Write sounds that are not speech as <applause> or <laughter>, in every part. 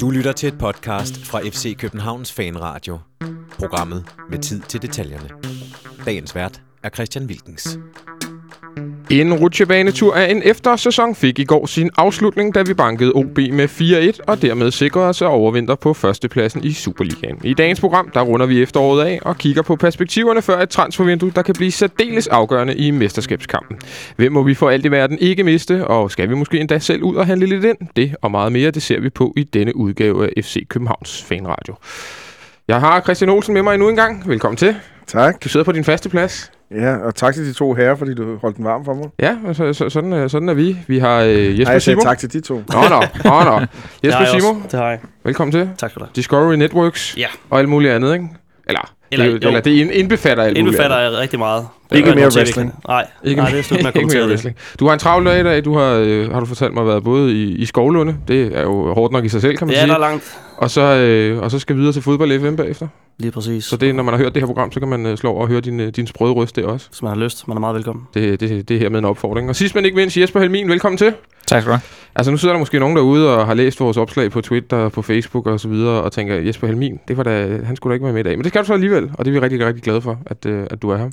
Du lytter til et podcast fra FC Københavns Fanradio. Programmet med tid til detaljerne. Dagens vært er Christian Wilkens. En rutsjebanetur af en eftersæson fik i går sin afslutning, da vi bankede OB med 4-1 og dermed sikrede os at overvinter på førstepladsen i Superligaen. I dagens program, der runder vi efteråret af og kigger på perspektiverne før et transfervindue, der kan blive særdeles afgørende i mesterskabskampen. Hvem må vi for alt i verden ikke miste, og skal vi måske endda selv ud og handle lidt ind? Det og meget mere, det ser vi på i denne udgave af FC Københavns Fanradio. Jeg har Christian Olsen med mig endnu en gang. Velkommen til. Tak. Du sidder på din faste plads. Ja, og tak til de to herrer, fordi du holdt den varm for mig. Ja, så, så, sådan, er- sådan er vi. Vi har øh, Jesper Nej, jeg Simo. tak til de to. Nå, nå, nå, nå. <laughs> Jesper Det Simo. Det har jeg. velkommen til. Tak skal du have. Discovery Networks Ja. og alt muligt andet, ikke? Eller, Eller- eller, det, jo. eller det ind- indbefatter alt Indbefatter muligt jeg rigtig meget. Ikke Det er mere wrestling. kan- Nej, Ikke, nej, det er slut med <laughs> at ikke det. wrestling. Du har en travl dag i dag. Du har, øh, har du fortalt mig, været både i, i Skovlunde. Det er jo hårdt nok i sig selv, kan man Ja, sige. der er langt. Og så, øh, og så skal vi videre til fodbold FM bagefter. Lige præcis. Så det, når man har hørt det her program, så kan man øh, slå over og høre din, øh, din sprøde røst der også. Hvis man har lyst, man er meget velkommen. Det, det, det er hermed en opfordring. Og sidst men ikke mindst, Jesper Helmin, velkommen til. Tak skal du have. Altså nu sidder der måske nogen derude og har læst vores opslag på Twitter, på Facebook og så videre, og tænker, Jesper Helmin, det var da, han skulle da ikke være med i dag. Men det skal du så alligevel, og det er vi rigtig, rigtig glade for, at, øh, at du er her.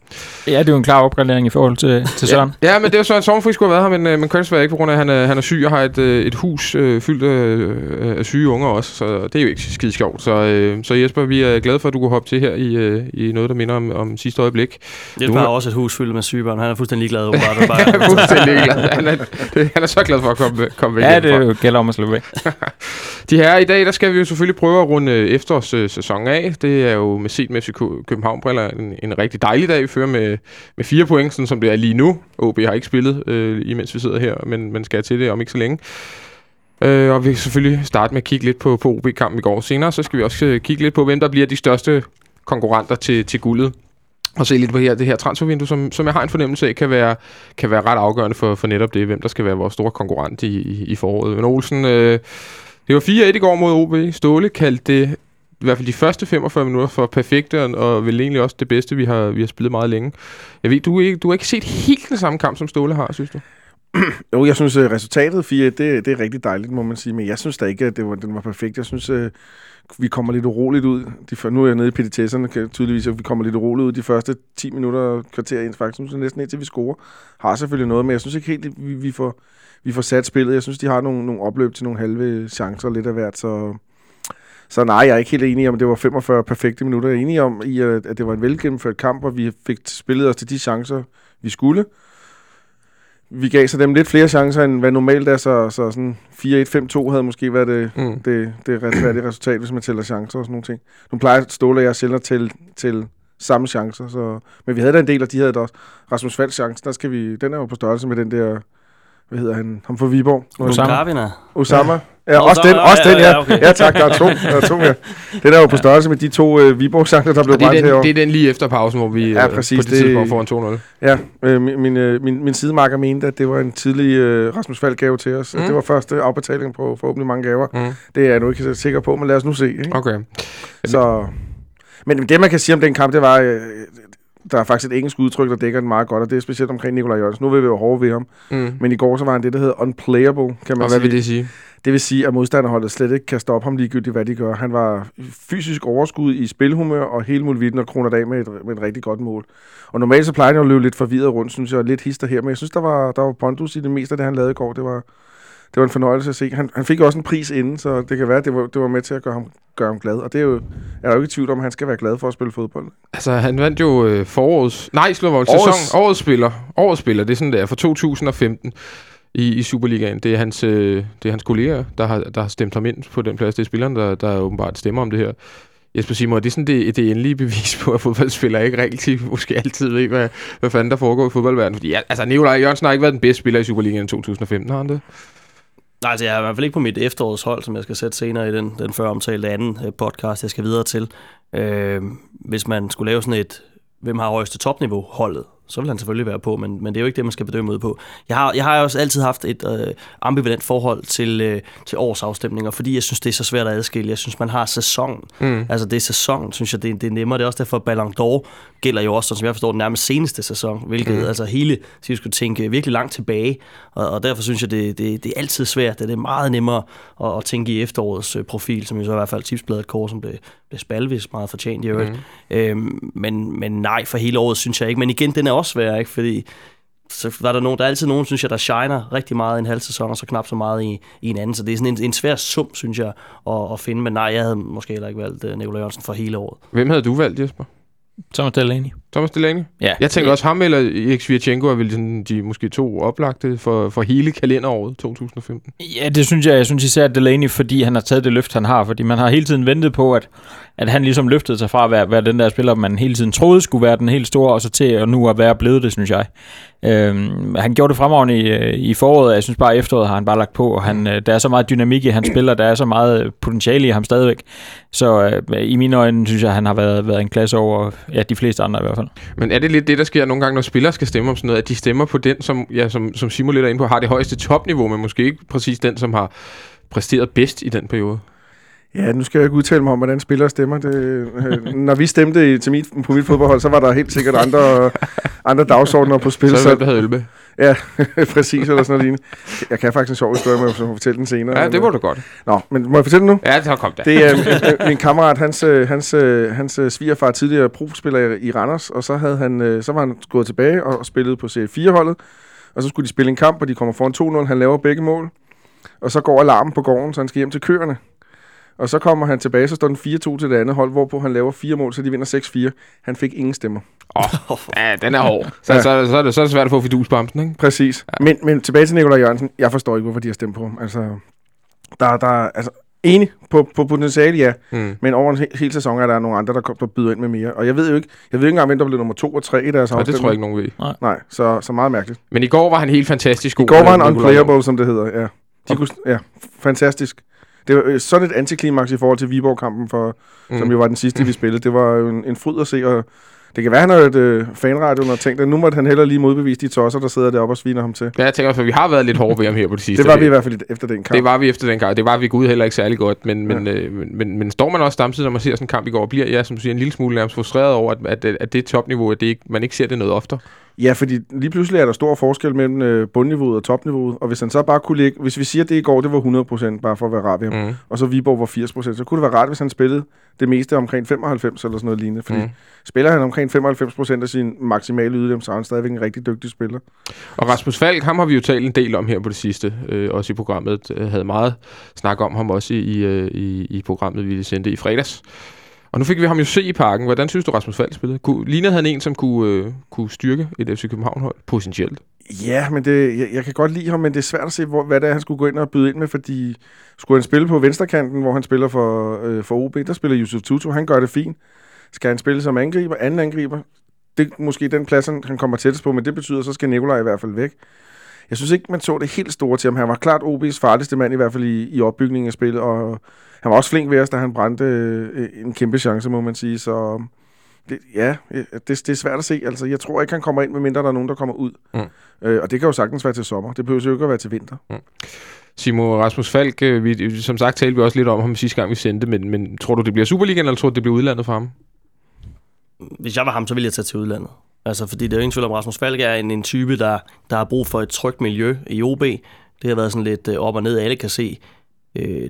Ja, det er jo en klar opgradering i forhold til, til Søren. Ja, ja, men det er jo så, at Sorgenfri skulle have været her, men, øh, men kan desværre ikke, på grund af, at han, er- han er syg og har et, øh, et hus øh, fyldt af, af syge unger også, så det er jo ikke skide sjovt. Så, øh, så Jesper, vi er glade for, at du kunne hoppe til her i, øh, i noget, der minder om, om sidste øjeblik. Jesper har også et hus fyldt med sygebørn. Han er fuldstændig ligeglad. åbenbart. <laughs> Det er Jeg er bare, fuldstændig glad. Han er, det, han er så glad for at komme, komme væk Ja, hjemmefra. det jo gælder om at slippe væk. <laughs> De her i dag, der skal vi jo selvfølgelig prøve at runde øh, efterårssæsonen af. Det er jo med set med FC København-briller en, en rigtig dejlig dag. Vi fører med, med fire point, sådan som det er lige nu. OB har ikke spillet, øh, imens vi sidder her, men, men skal til det om ikke så længe. Øh, og vi kan selvfølgelig starte med at kigge lidt på, på OB-kampen i går. Senere så skal vi også øh, kigge lidt på, hvem der bliver de største konkurrenter til, til guldet. Og se lidt på her, det her transfervindue, som, som jeg har en fornemmelse af, kan være, kan være ret afgørende for, for netop det, hvem der skal være vores store konkurrent i, i, i foråret. Men Olsen, øh, det var 4-1 i går mod OB. Ståle kaldte det i hvert fald de første 45 minutter for perfekte, og- vel egentlig også det bedste, vi har, vi har spillet meget længe. Jeg ved, du, er ikke, du har ikke set helt den samme kamp, som Ståle har, synes du? <clears throat> Jo, jeg synes, øh, resultatet 4 det, det er rigtig dejligt, må man sige. Men jeg synes da ikke, at det var, den var perfekt. Jeg synes, øh, vi kommer lidt uroligt ud. De, før- nu er jeg nede i petitesserne, kan tydeligvis, at vi kommer lidt uroligt ud de første 10 minutter og kvarter ind. Faktisk synes næsten indtil vi scorer. Har selvfølgelig noget, men jeg synes ikke helt, at vi, vi, får, vi får sat spillet. Jeg synes, de har nogle, nogle opløb til nogle halve chancer lidt af hvert, så... Så nej, jeg er ikke helt enig om, at det var 45 perfekte minutter. Jeg er enig om, i, at det var en velgennemført kamp, og vi fik spillet os til de chancer, vi skulle vi gav så dem lidt flere chancer, end hvad normalt er, så, så sådan 4-1-5-2 havde måske været det, Mm. det, det retfærdige <clears throat> resultat, hvis man tæller chancer og sådan nogle ting. Nu plejer Ståle og jeg selv at tælle til samme chancer, så, men vi havde da en del, og de havde da også. Rasmus Falds chance, der skal vi, den er jo på størrelse med den der, hvad hedder han, ham fra Viborg? Osama. Osama. Ja, også så- den, ja, også ja, den, ja. ja, okay. Ja, tak, der er to, der er to mere. <laughs> Den er jo på størrelse med de to øh, Viborg-chancer, der blev er brændt den, herovre. det er den lige efter pausen, hvor vi Ja, øh, præcis, på det, det- tidspunkt får en 2-0. Ja, øh, min, min, øh, min, min sidemarker mente, at det var en tidlig øh, Rasmus Falk gave til os. Mm. Mm. Det var første afbetaling på forhåbentlig mange gaver. Mm. Det er jeg nu ikke så sikker på, men lad os nu se. Ikke? Okay. Så, men det, man kan sige om den kamp, det var, øh, der er faktisk et engelsk udtryk, der dækker den meget godt, og det er specielt omkring Nikolaj Jørgensen. Nu vil vi jo hårde ved ham, Mm. men i går så var han det, der hedder unplayable, kan man Og sige. hvad vil det sige? Det vil sige, at modstanderholdet slet ikke kan stoppe ham ligegyldigt, hvad de gør. Han var fysisk overskud i spilhumør og hele muligheden og kroner af med et, med et rigtig godt mål. Og normalt så plejer han jo at løbe lidt forvirret rundt, synes jeg, og lidt hister her. Men jeg synes, der var, der var pondus i det meste af det, han lavede i går. Det var, det var en fornøjelse at se. Han, han fik også en pris inden, så det kan være, at det var, det var med til at gøre ham, gøre ham glad. Og det er jo, er der jo ikke tvivl om, at han skal være glad for at spille fodbold. Altså, han vandt jo øh, forårets... Nej, slå var Årets- sæson. Årets spiller. Årets spiller, det er sådan der, for 2015 i, i Superligaen. Det er hans, øh, det er hans kolleger, der har, der har stemt ham ind på den plads. Det er spilleren, der, der åbenbart stemmer om det her. Jesper Simon, er det sådan det, det endelige bevis på, at fodboldspillere ikke rigtig <laughs> måske altid ved, hvad, hvad fanden der foregår i fodboldverdenen? Fordi altså, Nikolaj Jørgensen har ikke været den bedste spiller i Superligaen i 2015, har han det? Nej, altså, jeg er i hvert fald ikke på mit efterårshold, som jeg skal sætte senere i den, den før omtalte anden øh, podcast, jeg skal videre til. Øh, hvis man skulle lave sådan et, hvem har højeste topniveau holdet, så vil han selvfølgelig være på, men, men det er jo ikke det, man skal bedømme ud på. Jeg har, jeg har også altid haft et øh, ambivalent forhold til, øh, til årsafstemninger, fordi jeg synes, det er så svært at adskille. Jeg synes, man har sæson. Mm. Altså, det er sæson, synes jeg, det, det er nemmere. Det er også derfor, Ballon d'Or gælder jo også, som jeg forstår, den nærmest seneste sæson, hvilket mm. altså hele, så vi skulle tænke virkelig langt tilbage, og, og derfor synes jeg, det, det, det er altid svært. Det er meget nemmere at, at tænke i efterårets øh, profil, som jo så i hvert fald tipsbladet kår, som det, det spalvis meget fortjent i øvrigt. Mm. Øhm, men, men nej, for hele året synes jeg ikke. Men igen, den er også svær, ikke? Fordi så var der, nogen, der er altid nogen, synes jeg, der shiner rigtig meget i en halv sæson, og så knap så meget i, i en anden. Så det er sådan en, en svær sum, synes jeg, at, at finde. Men nej, jeg havde måske heller ikke valgt uh, Nikolaj Jørgensen for hele året. Hvem havde du valgt, Jesper? Thomas Delaney. Thomas Delaney? Ja. Jeg tænker også, ham eller Erik Svirchenko er vel sådan, de måske to oplagte for, for hele kalenderåret 2015. Ja, det synes jeg. Jeg synes især Delaney, fordi han har taget det løft, han har. Fordi man har hele tiden ventet på, at, at han ligesom løftede sig fra at være, være den der spiller, man hele tiden troede skulle være den helt store, og så til at nu at være blevet det, synes jeg. Øhm, han gjorde det fremragende i, øh, i foråret. Jeg synes bare, at efteråret har han bare lagt på. Og han, øh, der er så meget dynamik i hans spiller. Der er så meget øh, potentiale i ham stadigvæk. Så øh, i mine øjne synes jeg, at han har været, været en klasse over ja, de fleste andre i hvert fald. Men er det lidt det, der sker nogle gange, når spillere skal stemme om sådan noget, at de stemmer på den, som, ja, som, som Simon lidt er inde på, har det højeste topniveau, men måske ikke præcis den, som har præsteret bedst i den periode? Ja, nu skal jeg ikke udtale mig om, hvordan spillere stemmer. Det, øh, når vi stemte i, til mit, på mit fodboldhold, så var der helt sikkert andre, andre dagsordner på spil. Så er det, hvem, der havde øl med. Ja, <laughs> præcis, eller sådan noget. Jeg kan faktisk en sjov historie, men jeg må fortælle den senere. Ja, det må du godt. Nå, men må jeg fortælle den nu? Ja, så kom der. Det er øh, min kammerat, hans, øh, hans, øh, hans svigerfar tidligere prospiller i Randers, og så, havde han, så var han gået tilbage og spillet på C4-holdet, og så skulle de spille en kamp, og de kommer foran 2-0, han laver begge mål, og så går alarmen på gården, så han skal hjem til køerne. Og så kommer han tilbage, så står den 4-2 til det andet hold, hvorpå han laver fire mål, så de vinder 6-4. Han fik ingen stemmer. Åh, oh, <laughs> ja, den er hård. Så, ja. så, så, så, er det, så er det svært at få fidus på hamsten, ikke? Præcis. Ja. Men, men tilbage til Nikolaj Jørgensen. Jeg forstår ikke, hvorfor de har stemt på ham. Altså, der, der, altså, enig på, på potentiale, ja. Mm. Men over en hel, hel sæson er der nogle andre, der, kommer, der byder ind med mere. Og jeg ved jo ikke, jeg ved ikke engang, hvem der blev nummer to og tre i deres Nej, det tror jeg ikke, nogen ved. Nej, Nej så, så meget mærkeligt. Men i går var han helt fantastisk god. I går var han unplayable, som det hedder, ja. De kunne, ja, fantastisk. Det var øh, sådan et antiklimaks i forhold til Viborg-kampen, for, mm. som jo var den sidste, vi spillede. Det var jo en, en fryd at se, og det kan være, at han har et øh, fanradio, og tænkt, at nu måtte han heller lige modbevise de tosser, der sidder deroppe og sviner ham til. Ja, jeg tænker at vi har været lidt hårde ved ham her på det sidste. det var vi i hvert fald efter den kamp. Det var vi efter den kamp. Det var vi gud heller ikke særlig godt, men, men, ja. øh, men, men, men, står man også samtidig, når man ser sådan en kamp i går, bliver jeg som siger, en lille smule nærmest frustreret over, at, at, at det topniveau, at det ikke, man ikke ser det noget oftere. Ja, fordi lige pludselig er der stor forskel mellem øh, bundniveauet og topniveauet, og hvis han så bare kunne ligge, hvis vi siger, at det i går, det var 100%, bare for at være ham, mm. og så Viborg var 80%, så kunne det være rart, hvis han spillede det meste omkring 95 eller sådan noget lignende, fordi mm. spiller han omkring 95% af sin maksimale ydelem, så er han stadigvæk en rigtig dygtig spiller. Og Rasmus Falk, ham har vi jo talt en del om her på det sidste, øh, også i programmet, øh, havde meget snak om ham også i, øh, i, i programmet, vi sendte i fredags. Og nu fik vi ham jo se i parken. Hvordan synes du, Rasmus Falk spillede? Kunne, lignede han en, som kunne, øh, kunne styrke et FC København-hold potentielt? Ja, men det, jeg, jeg kan godt lide ham, men det er svært at se, hvor, hvad det er, han skulle gå ind og byde ind med, fordi skulle han spille på venstrekanten, hvor han spiller for, øh, for OB, der spiller Yusuf Tutu, han gør det fint. Skal han spille som angriber, anden angriber? Det er måske den plads, han kommer tættest på, men det betyder, så skal Nikolaj i hvert fald væk. Jeg synes ikke, man så det helt store til ham. Han var klart OB's farligste mand, i hvert fald i, i opbygningen af spillet, og han var også flink ved os, da han brændte øh, en kæmpe chance, må man sige. Så det, ja, det, det er svært at se. Altså, jeg tror ikke, han kommer ind, medmindre der er nogen, der kommer ud. Mm. Øh, og det kan jo sagtens være til sommer. Det behøver jo ikke at være til vinter. Mm. Simon Rasmus Falk, øh, vi, som sagt talte vi også lidt om ham sidste gang, vi sendte, men, men tror du, det bliver Superligaen, eller tror du, det bliver udlandet for ham? Hvis jeg var ham, så ville jeg tage til udlandet. Altså, fordi det er jo ingen tvivl om, Rasmus Falk er en, en type, der, der har brug for et trygt miljø i OB. Det har været sådan lidt øh, op og ned, alle kan se øh,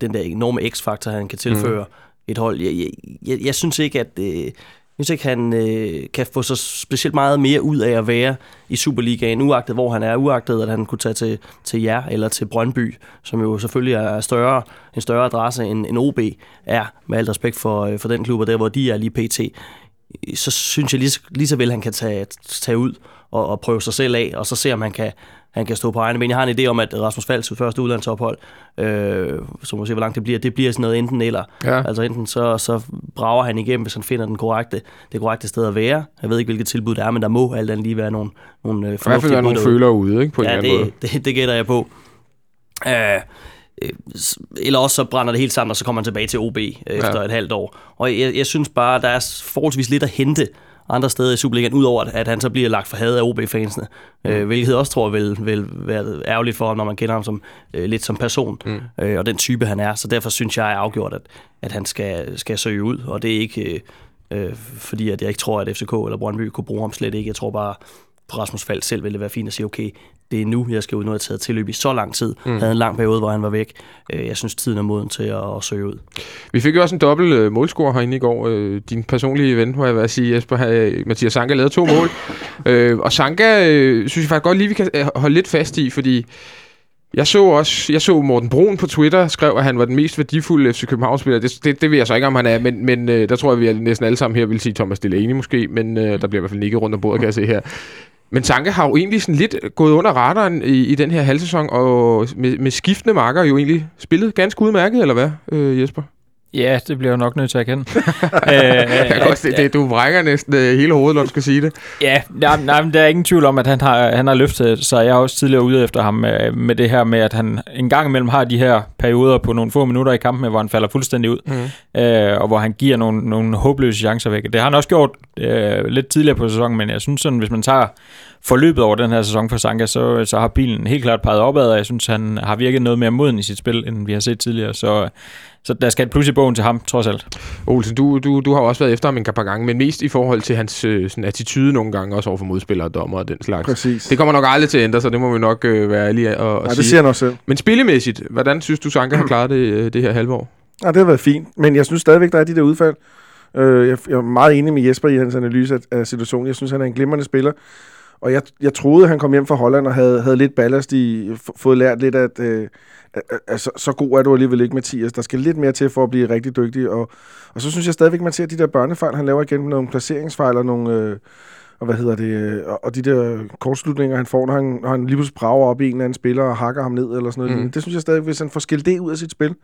den der enorme x-faktor, han kan tilføre mm. et hold. Jeg, jeg, jeg, jeg synes ikke, at... Øh, jeg synes ikke, han øh, kan få så specielt meget mere ud af at være i Superligaen, uagtet hvor han er, uagtet at han kunne tage til, til jer eller til Brøndby, som jo selvfølgelig er større, en større adresse end, end OB er, med alt respekt for, øh, for den klub, og der hvor de er lige pt. Så synes jeg lige, lige så vel, han kan tage, tage ud og, og prøve sig selv af, og så se, om han kan, han kan stå på egne ben. Jeg har en idé om, at Rasmus Falks første udlandsophold, øh, så må se, hvor langt det bliver, det bliver sådan noget enten eller. Ja. Altså enten så, så brager han igennem, hvis han finder den korrekte, det korrekte sted at være. Jeg ved ikke, hvilket tilbud det er, men der må alt andet lige være nogle, nogle øh, fornuftige I hvert fald være nogle føler ude, ikke? På ja, en det, måde. Det, det, gætter jeg på. Øh, øh, eller også så brænder det helt sammen, og så kommer han tilbage til OB øh, efter ja. et halvt år. Og jeg, jeg synes bare, der er forholdsvis lidt at hente andre steder i Superligaen, udover at, han så bliver lagt for had af OB-fansene, mm. øh, hvilket jeg også tror vil, vil være ærgerligt for ham, når man kender ham som, øh, lidt som person, mm. øh, og den type han er. Så derfor synes jeg er afgjort, at, at han skal, skal søge ud, og det er ikke... Øh, øh, fordi at jeg ikke tror, at FCK eller Brøndby kunne bruge ham slet ikke. Jeg tror bare, Rasmus Fald selv ville det være fint at sige, okay, det er nu, jeg skal ud. Har jeg taget tilløb i så lang tid. Mm. havde en lang periode, hvor han var væk. Øh, jeg synes, tiden er moden til at, at søge ud. Vi fik jo også en dobbelt øh, målscore herinde i går. Øh, din personlige ven, må jeg være at sige, Jesper, Mathias Sanka lavede to mål. øh, og Sanka, øh, synes jeg faktisk godt lige, vi kan holde lidt fast i, fordi jeg så også, jeg så Morten Brun på Twitter skrev, at han var den mest værdifulde FC København-spiller. Det, det, det ved jeg så ikke, om han er, men, men øh, der tror jeg, vi næsten alle sammen her vil sige Thomas Delaney måske, men øh, der bliver i hvert fald ikke rundt om bordet, kan jeg se her. Men Sanke har jo egentlig sådan lidt gået under radaren i, i den her halvsæson, og med, med skiftende marker jo egentlig spillet ganske udmærket, eller hvad, øh, Jesper? Ja, det bliver jeg nok nødt til at kende. <laughs> øh, også, det, det, du vrænger næsten øh, hele hovedet, når du skal sige det. Ja, nej, nej, men der er ingen tvivl om, at han har, han har løftet sig. Jeg er også tidligere ude efter ham med, med det her med, at han en gang imellem har de her perioder på nogle få minutter i kampen, hvor han falder fuldstændig ud, mm. øh, og hvor han giver nogle, nogle håbløse chancer væk. Det har han også gjort øh, lidt tidligere på sæsonen, men jeg synes sådan, hvis man tager forløbet over den her sæson for Sanka, så, så har bilen helt klart peget opad, og jeg synes, han har virket noget mere moden i sit spil, end vi har set tidligere. Så, så der skal et plus i bogen til ham, trods alt. Olsen, du, du, du har også været efter ham en par gange, men mest i forhold til hans øh, sådan attitude nogle gange, også over for modspillere og dommer og den slags. Præcis. Det kommer nok aldrig til at ændre sig, det må vi nok øh, være ærlige at, at Nej, sige. det siger han også selv. Men spillemæssigt, hvordan synes du, Sanka har klaret det, øh, det her halvår? Ja, det har været fint, men jeg synes stadigvæk, der er de der udfald. Øh, jeg, jeg er meget enig med Jesper i hans analyse af, af situationen. Jeg synes, han er en glimrende spiller. Og jeg, jeg troede, han kom hjem fra Holland og havde, havde lidt ballast i, fået lært lidt, at, øh, at så, god er du alligevel ikke, Mathias. Der skal lidt mere til for at blive rigtig dygtig. Og, og så synes jeg stadigvæk, man ser de der børnefejl, han laver igen, nogle placeringsfejl og nogle... Øh, og hvad hedder det, øh, og, og de der kortslutninger, han får, når han, når han lige pludselig brager op i en eller anden spiller og hakker ham ned, eller sådan noget. Mm. Det synes jeg stadig, hvis han får skilt det ud af sit spil,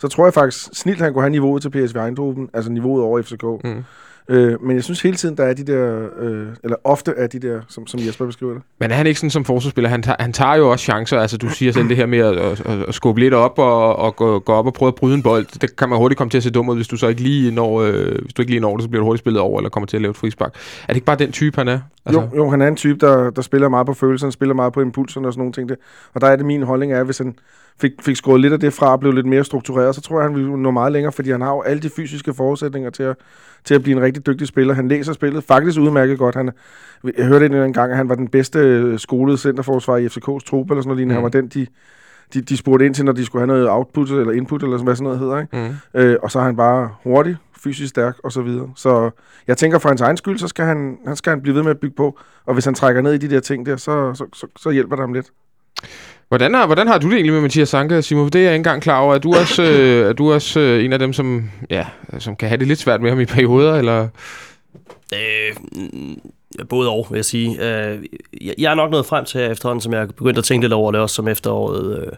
så tror jeg faktisk snilt, han kunne have niveauet til PSV Eindhoven, altså niveauet over FCK. Mm. Øh, men jeg synes hele tiden, der er de der, øh, eller ofte er de der, som, som Jesper beskriver det. Men er han ikke sådan som forsvarsspiller? Han, tager, han tager jo også chancer. Altså, du siger selv det her med at, at, at, skubbe lidt op og, og gå, gå op og prøve at bryde en bold. Det kan man hurtigt komme til at se dum ud, hvis du så ikke lige når, øh, hvis du ikke lige når det, så bliver du hurtigt spillet over, eller kommer til at lave et frispark. Er det ikke bare den type, han er? Altså. Jo, jo, han er en type, der, der spiller meget på følelserne, spiller meget på impulserne og sådan nogle ting. Det. Og der er det min holdning er, hvis han fik, fik skåret lidt af det fra og blev lidt mere struktureret, så tror jeg, han ville nå meget længere, fordi han har jo alle de fysiske forudsætninger til at, til at blive en rigtig dygtig spiller. Han læser spillet faktisk udmærket godt. Han, jeg hørte en gang, at han var den bedste øh, skolede centerforsvar i FCK's trup, eller sådan noget. Mm. Han var den, de, de, de spurgte ind til, når de skulle have noget output eller input, eller hvad sådan noget hedder. Ikke? Mm. Øh, og så er han bare hurtig, fysisk stærk og så videre. Så jeg tænker, for hans egen skyld, så skal han, han skal han blive ved med at bygge på. Og hvis han trækker ned i de der ting der, så, så, så, så hjælper det ham lidt. Hvordan har, hvordan har du det egentlig med Mathias Sanke, Simon? Det er jeg ikke engang klar over. Er du også, øh, er du også øh, en af dem, som, ja, som kan have det lidt svært med ham i perioder? Eller? Øh, mm, både og, vil jeg sige. Øh, jeg- er nok nået frem til her efterhånden, som jeg er begyndt at tænke lidt over det, også som efteråret øh,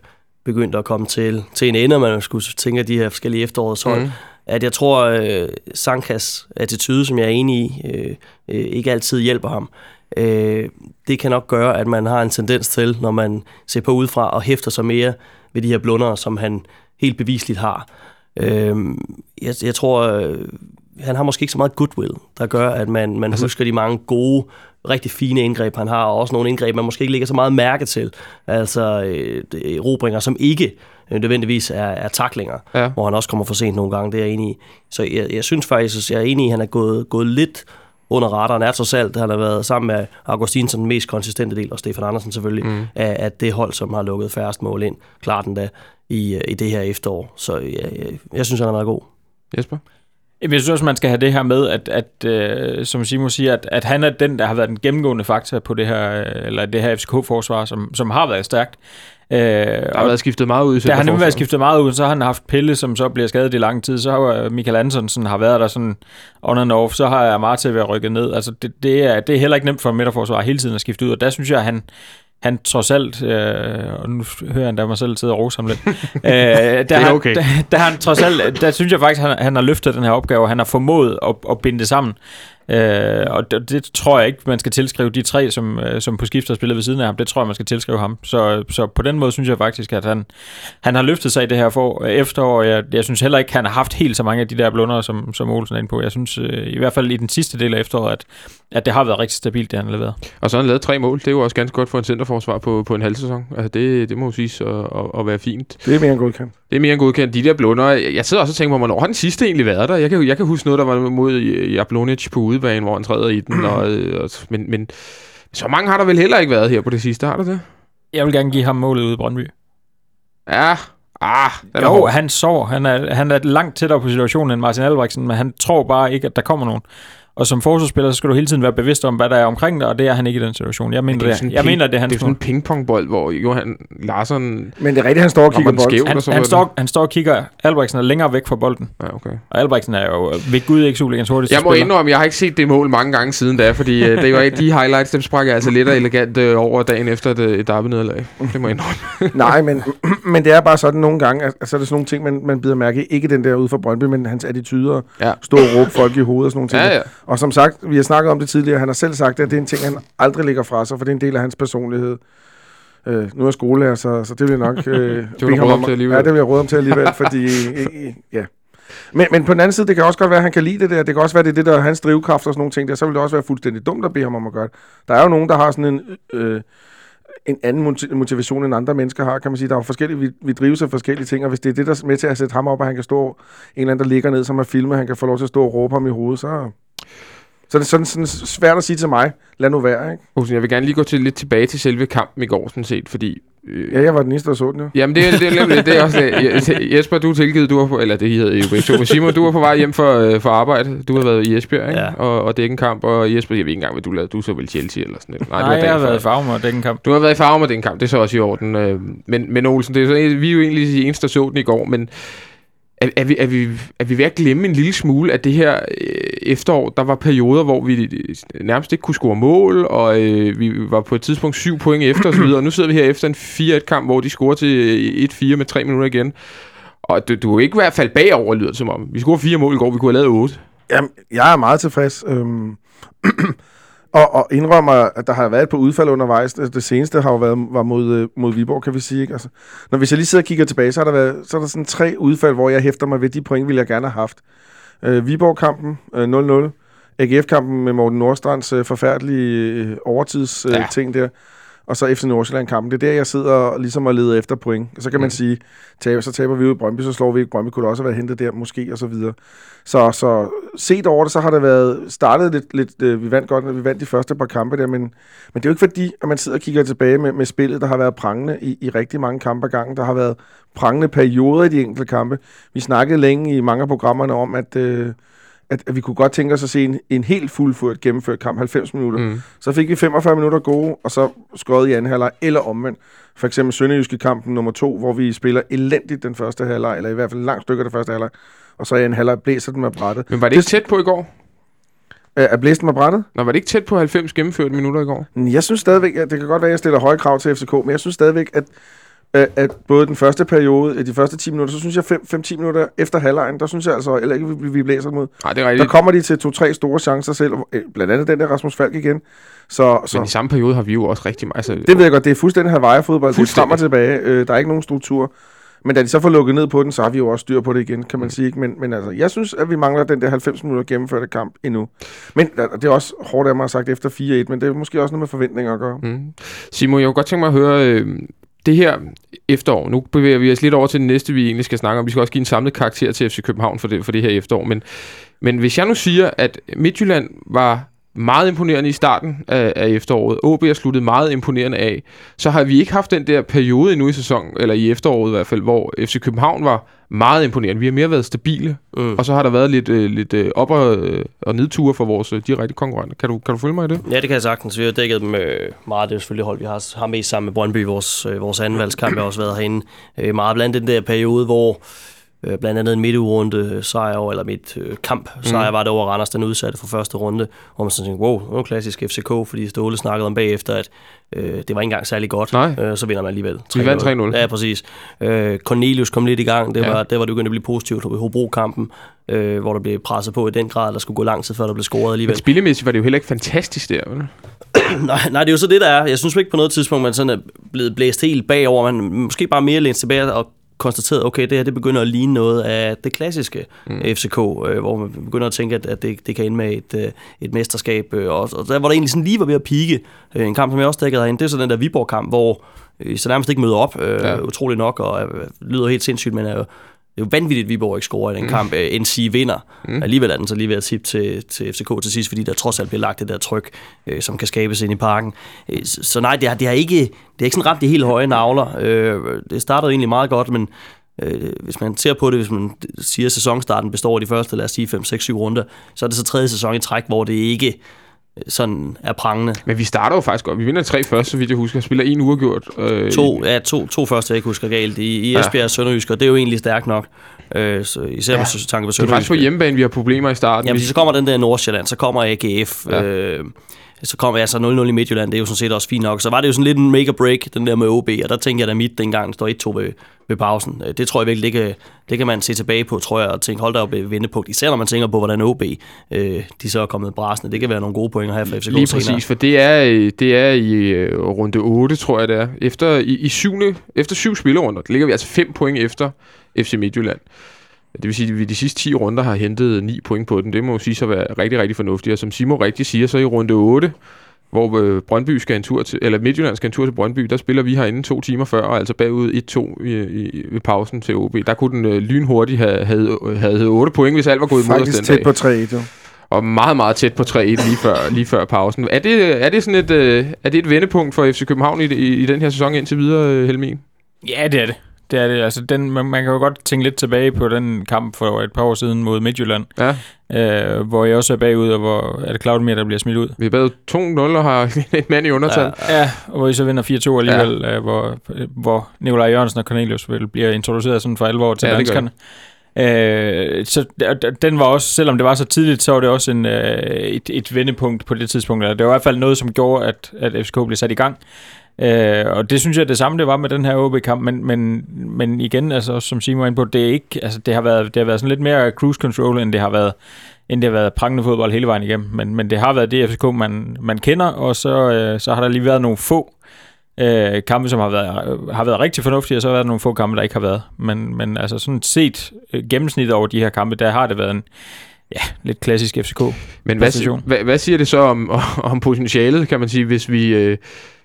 begyndte at komme til, til en ende, og man skulle tænke af de her forskellige efterårets hold. Mm. At jeg tror, øh, Sankas attitude, som jeg er enig i, øh, øh, ikke altid hjælper ham. Øh, det kan nok gøre, at man har en tendens til, når man ser på udefra og hæfter sig mere ved de her blunder, som han helt bevisligt har. Øh, jeg, jeg tror, øh, han har måske ikke så meget goodwill, der gør, at man, man Altså- husker de mange gode, rigtig fine indgreb, han har, og også nogle indgreb, man måske ikke lægger så meget mærke til. Altså øh, erobringer, som ikke nødvendigvis er, er taklinger, Ja. hvor han også kommer for sent nogle gange, det er jeg enig i. Så jeg, jeg synes faktisk, jeg er enig i, at han er gået, gået lidt under radaren. Er trods alt, han har været sammen med Augustin som den mest konsistente del, og Stefan Andersen selvfølgelig, mm. af, af det hold, som har lukket færrest mål ind. Klart den da i, øh, i det her efterår. Så jeg, jeg, jeg synes, han har været god. Jesper? Jeg synes også, man skal have det her med, at, at øh, som Simon siger, at, at han er den, der har været den gennemgående faktor på det her, øh, eller det her FCK-forsvar, som, som har været stærkt. Øh, Der har været skiftet meget ud Der har nemlig været skiftet meget ud, så har han haft Pelle, som så bliver skadet i lang tid, så har Michael Antonsen har været der sådan on and off, så har jeg meget til at være rykket ned. Altså det, det, er, det er heller ikke nemt for midterforsvar hele tiden at skifte ud, og der synes jeg, han, han trods alt, øh, og nu hører jeg endda mig selv sidde og rose ham lidt, <laughs> øh, der, er han- okay. der, der, han trods alt, der synes jeg faktisk, han, han har løftet den her opgave, og han har formået at, at binde det sammen. Øh, og det, det tror jeg ikke, man skal tilskrive de tre, som, øh, som på skift har spillet ved siden af ham. Det tror jeg, man skal tilskrive ham. Så, så på den måde synes jeg faktisk, at han, han har løftet sig i det her for øh, efterår. Jeg, jeg synes heller ikke, han har haft helt så mange af de der blunder, som, som Olsen er inde på. Jeg synes øh, i hvert fald i den sidste del af efteråret, at, at det har været rigtig stabilt, det han har leveret. Og så har han lavet tre mål. Det er jo også ganske godt for en centerforsvar på, på en halv sæson. Altså det, det må jo siges at, at, at være fint. Det er mere end godkendt. Det er mere end godkendt. De der blunder, jeg sidder også og tænker på, hvornår har den sidste egentlig været der? Jeg kan, jeg kan huske noget, der var mod Jablonic på udebane, hvor han træder i den. og, og, men, men så mange har der vel heller ikke været her på det sidste, har der det? Jeg vil gerne give ham målet ude i Brøndby. Ja, Ah, den jo, er han sover. Han er, han er langt tættere på situationen end Martin Albrechtsen, men han tror bare ikke, at der kommer nogen. Og som forsvarsspiller, så skal du hele tiden være bevidst om, hvad der er omkring dig, og det er han ikke i den situation. Jeg mener, det, det, jeg mener, det er hans Det er sådan en pingpongbold, hvor Johan Larsen... Men det er rigtigt, han står og kigger bold. Han, han, står, han står og kigger. Albrechtsen er længere væk fra bolden. Ja, okay. Og Albrechtsen er jo ved Gud ikke Superligans hurtigste Jeg må spiller. indrømme, jeg har ikke set det mål mange gange siden da, fordi uh, det var de highlights, dem sprang jeg altså lidt og elegant uh, over dagen efter et, et nederlag. Det må jeg indrømme. <laughs> Nej, men, <clears throat> men det er bare sådan nogle gange, altså er det sådan nogle ting, man, man bider mærke. Ikke den der ude for Brøndby, men hans attityder, ja. stå og råbe folk i hovedet og sådan nogle ting. Ja, ja. Og som sagt, vi har snakket om det tidligere, han har selv sagt, at det er en ting, han aldrig lægger fra sig, for det er en del af hans personlighed. Øh, nu er jeg skolelærer, så, så det vil nok... Øh, <laughs> det vil om, til alligevel. Ja, det vil jeg råde om til alligevel, <laughs> fordi... Øh, ja. Men, men på den anden side, det kan også godt være, at han kan lide det der. Det kan også være, det er det, der er hans drivkraft og sådan nogle ting der. Så vil det også være fuldstændig dumt at bede ham om at gøre det. Der er jo nogen, der har sådan en... Øh, en anden motivation, end andre mennesker har, kan man sige. Der er jo forskellige, vi, vi drives af forskellige ting, og hvis det er det, der er med til at sætte ham op, og han kan stå, en eller anden, der ligger ned, som er filmet, han kan få lov til at stå og råbe ham i hovedet, så, så det er sådan, sådan svært at sige til mig, lad nu være, ikke? Olsen, jeg vil gerne lige gå til, lidt tilbage til selve kampen i går, sådan set, fordi... Øh, ja, jeg var den eneste, der så den, jo. Jamen, det, det, det, det, det er også... Jesper, du er tilgivet, du var på... Eller det hedder jo begge to. Simon, du var på vej hjem for, øh, for arbejde. Du har været i Esbjerg, ikke? Ja. Og, og dække en kamp. Og Jesper, jeg ved ikke engang, hvad du lavede. Du så vel Chelsea eller sådan noget. Nej, Nej jeg har været i Farum og dække en kamp. Du har været i Farum og dække en kamp. Det er så også i orden. Øh, men, men Olsen, det er så, vi er jo egentlig de eneste, der så den i går, men er, er, vi, er, vi, er vi ved at glemme en lille smule, at det her øh, efterår, der var perioder, hvor vi øh, nærmest ikke kunne score mål, og øh, vi var på et tidspunkt syv point efter osv., og nu sidder vi her efter en 4-1-kamp, hvor de scorer til 1-4 med tre minutter igen. Og du, du er ikke i hvert fald bagover, lyder det som om. Vi scorede fire mål i går, vi kunne have lavet otte. Jamen, jeg er meget tilfreds. Øhm <clears throat> <clears throat> og, og indrømmer, at der har været et par udfald undervejs. Det, det seneste har jo været var mod, øh, mod Viborg, kan vi sige. Ikke? Altså, når hvis jeg lige sidder og kigger tilbage, så har der været så er der sådan tre udfald, hvor jeg hæfter mig ved de point, ville jeg gerne have haft. Øh, Viborg-kampen øh, 0-0. AGF-kampen med Morten Nordstrands øh, forfærdelige øh, overtidsting øh, ja. ting der og så FC Nordsjælland-kampen. Det er der, jeg sidder ligesom og leder efter point. Og så kan mm. man sige, taber, så taber vi ud i Brøndby, så slår vi ikke Brøndby, kunne også have været hentet der, måske, og så videre. Så, så set over det, så har det været startet lidt, lidt øh, vi vandt godt, vi vandt de første par kampe der, men, men det er jo ikke fordi, at man sidder og kigger tilbage med, med spillet, der har været prangende i, i rigtig mange kampe gange. Der har været prangende perioder i de enkelte kampe. Vi snakkede længe i mange af programmerne om, at... Øh, at, at vi kunne godt tænke os at se en, en helt fuldført gennemført kamp, 90 minutter. Mm. Så fik vi 45 minutter gode, og så skåret i anden halvleg, eller omvendt. For eksempel Sønderjyske kampen nummer to, hvor vi spiller elendigt den første halvleg, eller i hvert fald langt stykke af den første halvleg, og så i en halvleg blæser den med brættet. Men var det ikke tæt på i går? At blæse den med brættet? Nå, var det ikke tæt på 90 gennemførte minutter i går? Jeg synes stadigvæk, at det kan godt være, at jeg stiller høje krav til FCK, men jeg synes stadigvæk, at at både den første periode, de første 10 minutter, så synes jeg 5-10 minutter efter halvlejen, der synes jeg altså eller ikke, vi, vi blæser mod. Nej, det er rigtigt. Der kommer de til to-tre store chancer selv, øh, blandt andet den der Rasmus Falk igen. Så, så, Men i samme periode har vi jo også rigtig meget. Altså, det ved jeg godt, det er fuldstændig Hawaii-fodbold. Det stammer tilbage. Øh, der er ikke nogen struktur. Men da de så får lukket ned på den, så har vi jo også styr på det igen, kan man mm. sige. Men, men altså, jeg synes, at vi mangler den der 90 minutter gennemførte kamp endnu. Men det er også hårdt af mig at sagt efter 4-1, men det er måske også noget med forventninger at gøre. Mm. Simon, jeg kunne godt tænke mig at høre, øh, det her efterår, nu bevæger vi os lidt over til det næste, vi egentlig skal snakke om. Vi skal også give en samlet karakter til FC København for det, for det her efterår. Men, men hvis jeg nu siger, at Midtjylland var meget imponerende i starten af, af efteråret. OB er sluttet meget imponerende af. Så har vi ikke haft den der periode endnu i sæsonen, eller i efteråret i hvert fald, hvor FC København var meget imponerende. Vi har mere været stabile, mm. og så har der været lidt, øh, lidt øh, op- og, øh, og nedture for vores øh, direkte konkurrenter. Kan du, kan du følge mig i det? Ja, det kan jeg sagtens. Vi har dækket dem øh, meget. Det er selvfølgelig hold, vi har, har mest sammen med Brøndby. Vores, øh, vores andenvalgskamp har også været herinde. Øh, meget blandt den der periode, hvor Øh, blandt andet en midtugerunde sejr over, eller midt øh, kamp sejr mm. var det over Randers, den udsatte for første runde, hvor man sådan tænkte, wow, det var klassisk FCK, fordi Ståle snakkede om bagefter, at øh, det var ikke engang særlig godt. Nej. Øh, så vinder man alligevel. Vi vandt 3-0. Ja, præcis. Øh, Cornelius kom lidt i gang, det Ja. var, det var det begyndte at blive positivt ved Hobro-kampen, øh, hvor der blev presset på i den grad, der skulle gå lang tid, før der blev scoret alligevel. Men spillemæssigt var det jo heller ikke fantastisk der, vel? <clears throat> nej, nej, det er jo så det, der er. Jeg synes ikke på noget tidspunkt, man sådan er blevet blæst helt bagover. Man måske bare mere lænt tilbage og konstateret, okay, det her det begynder at ligne noget af det klassiske mm. FCK, øh, hvor man begynder at tænke, at, at det, det kan ende med et, øh, et mesterskab. Øh, og, og der, hvor der egentlig sådan lige var ved at pike, øh, en kamp, som jeg også dækkede herinde, det er så den der Viborg-kamp, hvor øh, så nærmest ikke møder op, øh, Ja. utroligt nok, og øh, lyder helt sindssygt, men er jo det er jo vanvittigt, at Viborg ikke scorer i den kamp. Mm. NC vinder. Mm. Alligevel er den så lige ved at tippe til, til FCK til sidst, fordi der trods alt bliver lagt det der tryk, øh, som kan skabes ind i parken. Øh, så, nej, det har, det har ikke, det har ikke sådan ramt de helt høje navler. Øh, det startede egentlig meget godt, men øh, hvis man ser på det, hvis man siger, at sæsonstarten består af de første, lad os sige 5, 6, 7 runder, så er det så tredje sæson i træk, hvor det ikke sådan er prangende. Men vi starter jo faktisk godt. Vi vinder tre første, så vidt jeg husker. Spiller en uafgjort. Øh, To, ja, to, to første, jeg ikke husker galt, i, i Esbjerg og Sønderjysk, og det er jo egentlig stærkt nok. Øh, så især ja. med tanke på Det er Sønderjysk. faktisk på hjemmebane, vi har problemer i starten. Ja, Vi- fordi så kommer den der Nordsjælland, så kommer AGF, Ja. ja. øh, så kommer altså 0-0 i Midtjylland, det er jo sådan set også fint nok. Så var det jo sådan lidt en make or break, den der med OB, og der tænker jeg da mit, dengang den står 1-2 ved, ved pausen. Øh, Det tror jeg virkelig, det kan, det kan man se tilbage på, tror jeg, og tænke, hold da op et vendepunkt. Især når man tænker på, hvordan OB, øh, de så er kommet brasende. Det kan være nogle gode point her for FCK Lige senere. præcis, for det er, øh, det er i øh, runde 8, tror jeg det er. Efter, i, i syvende, efter syv spillerunder, der ligger vi altså 5 point efter FC Midtjylland. Det vil sige, at vi de sidste 10 runder har hentet 9 point på den. Det må jo sige så være rigtig, rigtig fornuftigt. Og som Simo rigtig siger, så i runde 8, hvor øh, Brøndby skal en tur til, eller Midtjylland skal en tur til Brøndby, der spiller vi herinde to timer før, og altså bagud 1-2 i, i, ved pausen til OB. Der kunne den øh, lynhurtigt have, have, have, have 8 point, hvis alt var gået imod os Faktisk den tæt dag. på 3 jo. Og meget, meget tæt på 3-1 lige før, lige før pausen. Er det, er det sådan et, øh, er det et vendepunkt for FC København i, i, i den her sæson indtil videre, øh, Helmin? Ja, det er det. Det er det. Altså, den, man, man kan jo godt tænke lidt tilbage på den kamp for et par år siden mod Midtjylland, Ja, øh, hvor jeg også er bagud, og hvor er det Claudemir, der bliver smidt ud. vi er bagud 2-0 og har <laughs> et mand i undertal. Ja. Ja, og hvor I så vinder 4-2 alligevel, ja. hvor, hvor Nikolaj Jørgensen og Cornelius vel bliver introduceret sådan for alvor til Ja, danskerne. Øh, så den var også, selvom det var så tidligt, så var det også en, øh, et, et vendepunkt på det tidspunkt. Det var i hvert fald noget, som gjorde, at, at FCK blev sat i gang. Øh, og det synes jeg det samme det var med den her OB-kamp, men, men, men igen, altså, som Simon var inde på, det, er ikke, altså, det, har været, det har været sådan lidt mere cruise control, end det har været end det har været prangende fodbold hele vejen igennem. Men, men det har været det FCK, man, man kender, og så, øh, så har der lige været nogle få øh, kampe, som har været, har været rigtig fornuftige, og så har der været nogle få kampe, der ikke har været. Men, men altså sådan set øh, gennemsnit over de her kampe, der har det været en ja, lidt klassisk FCK. Men hvad, hvad, hvad siger det så om, om potentialet, kan man sige, hvis vi, øh,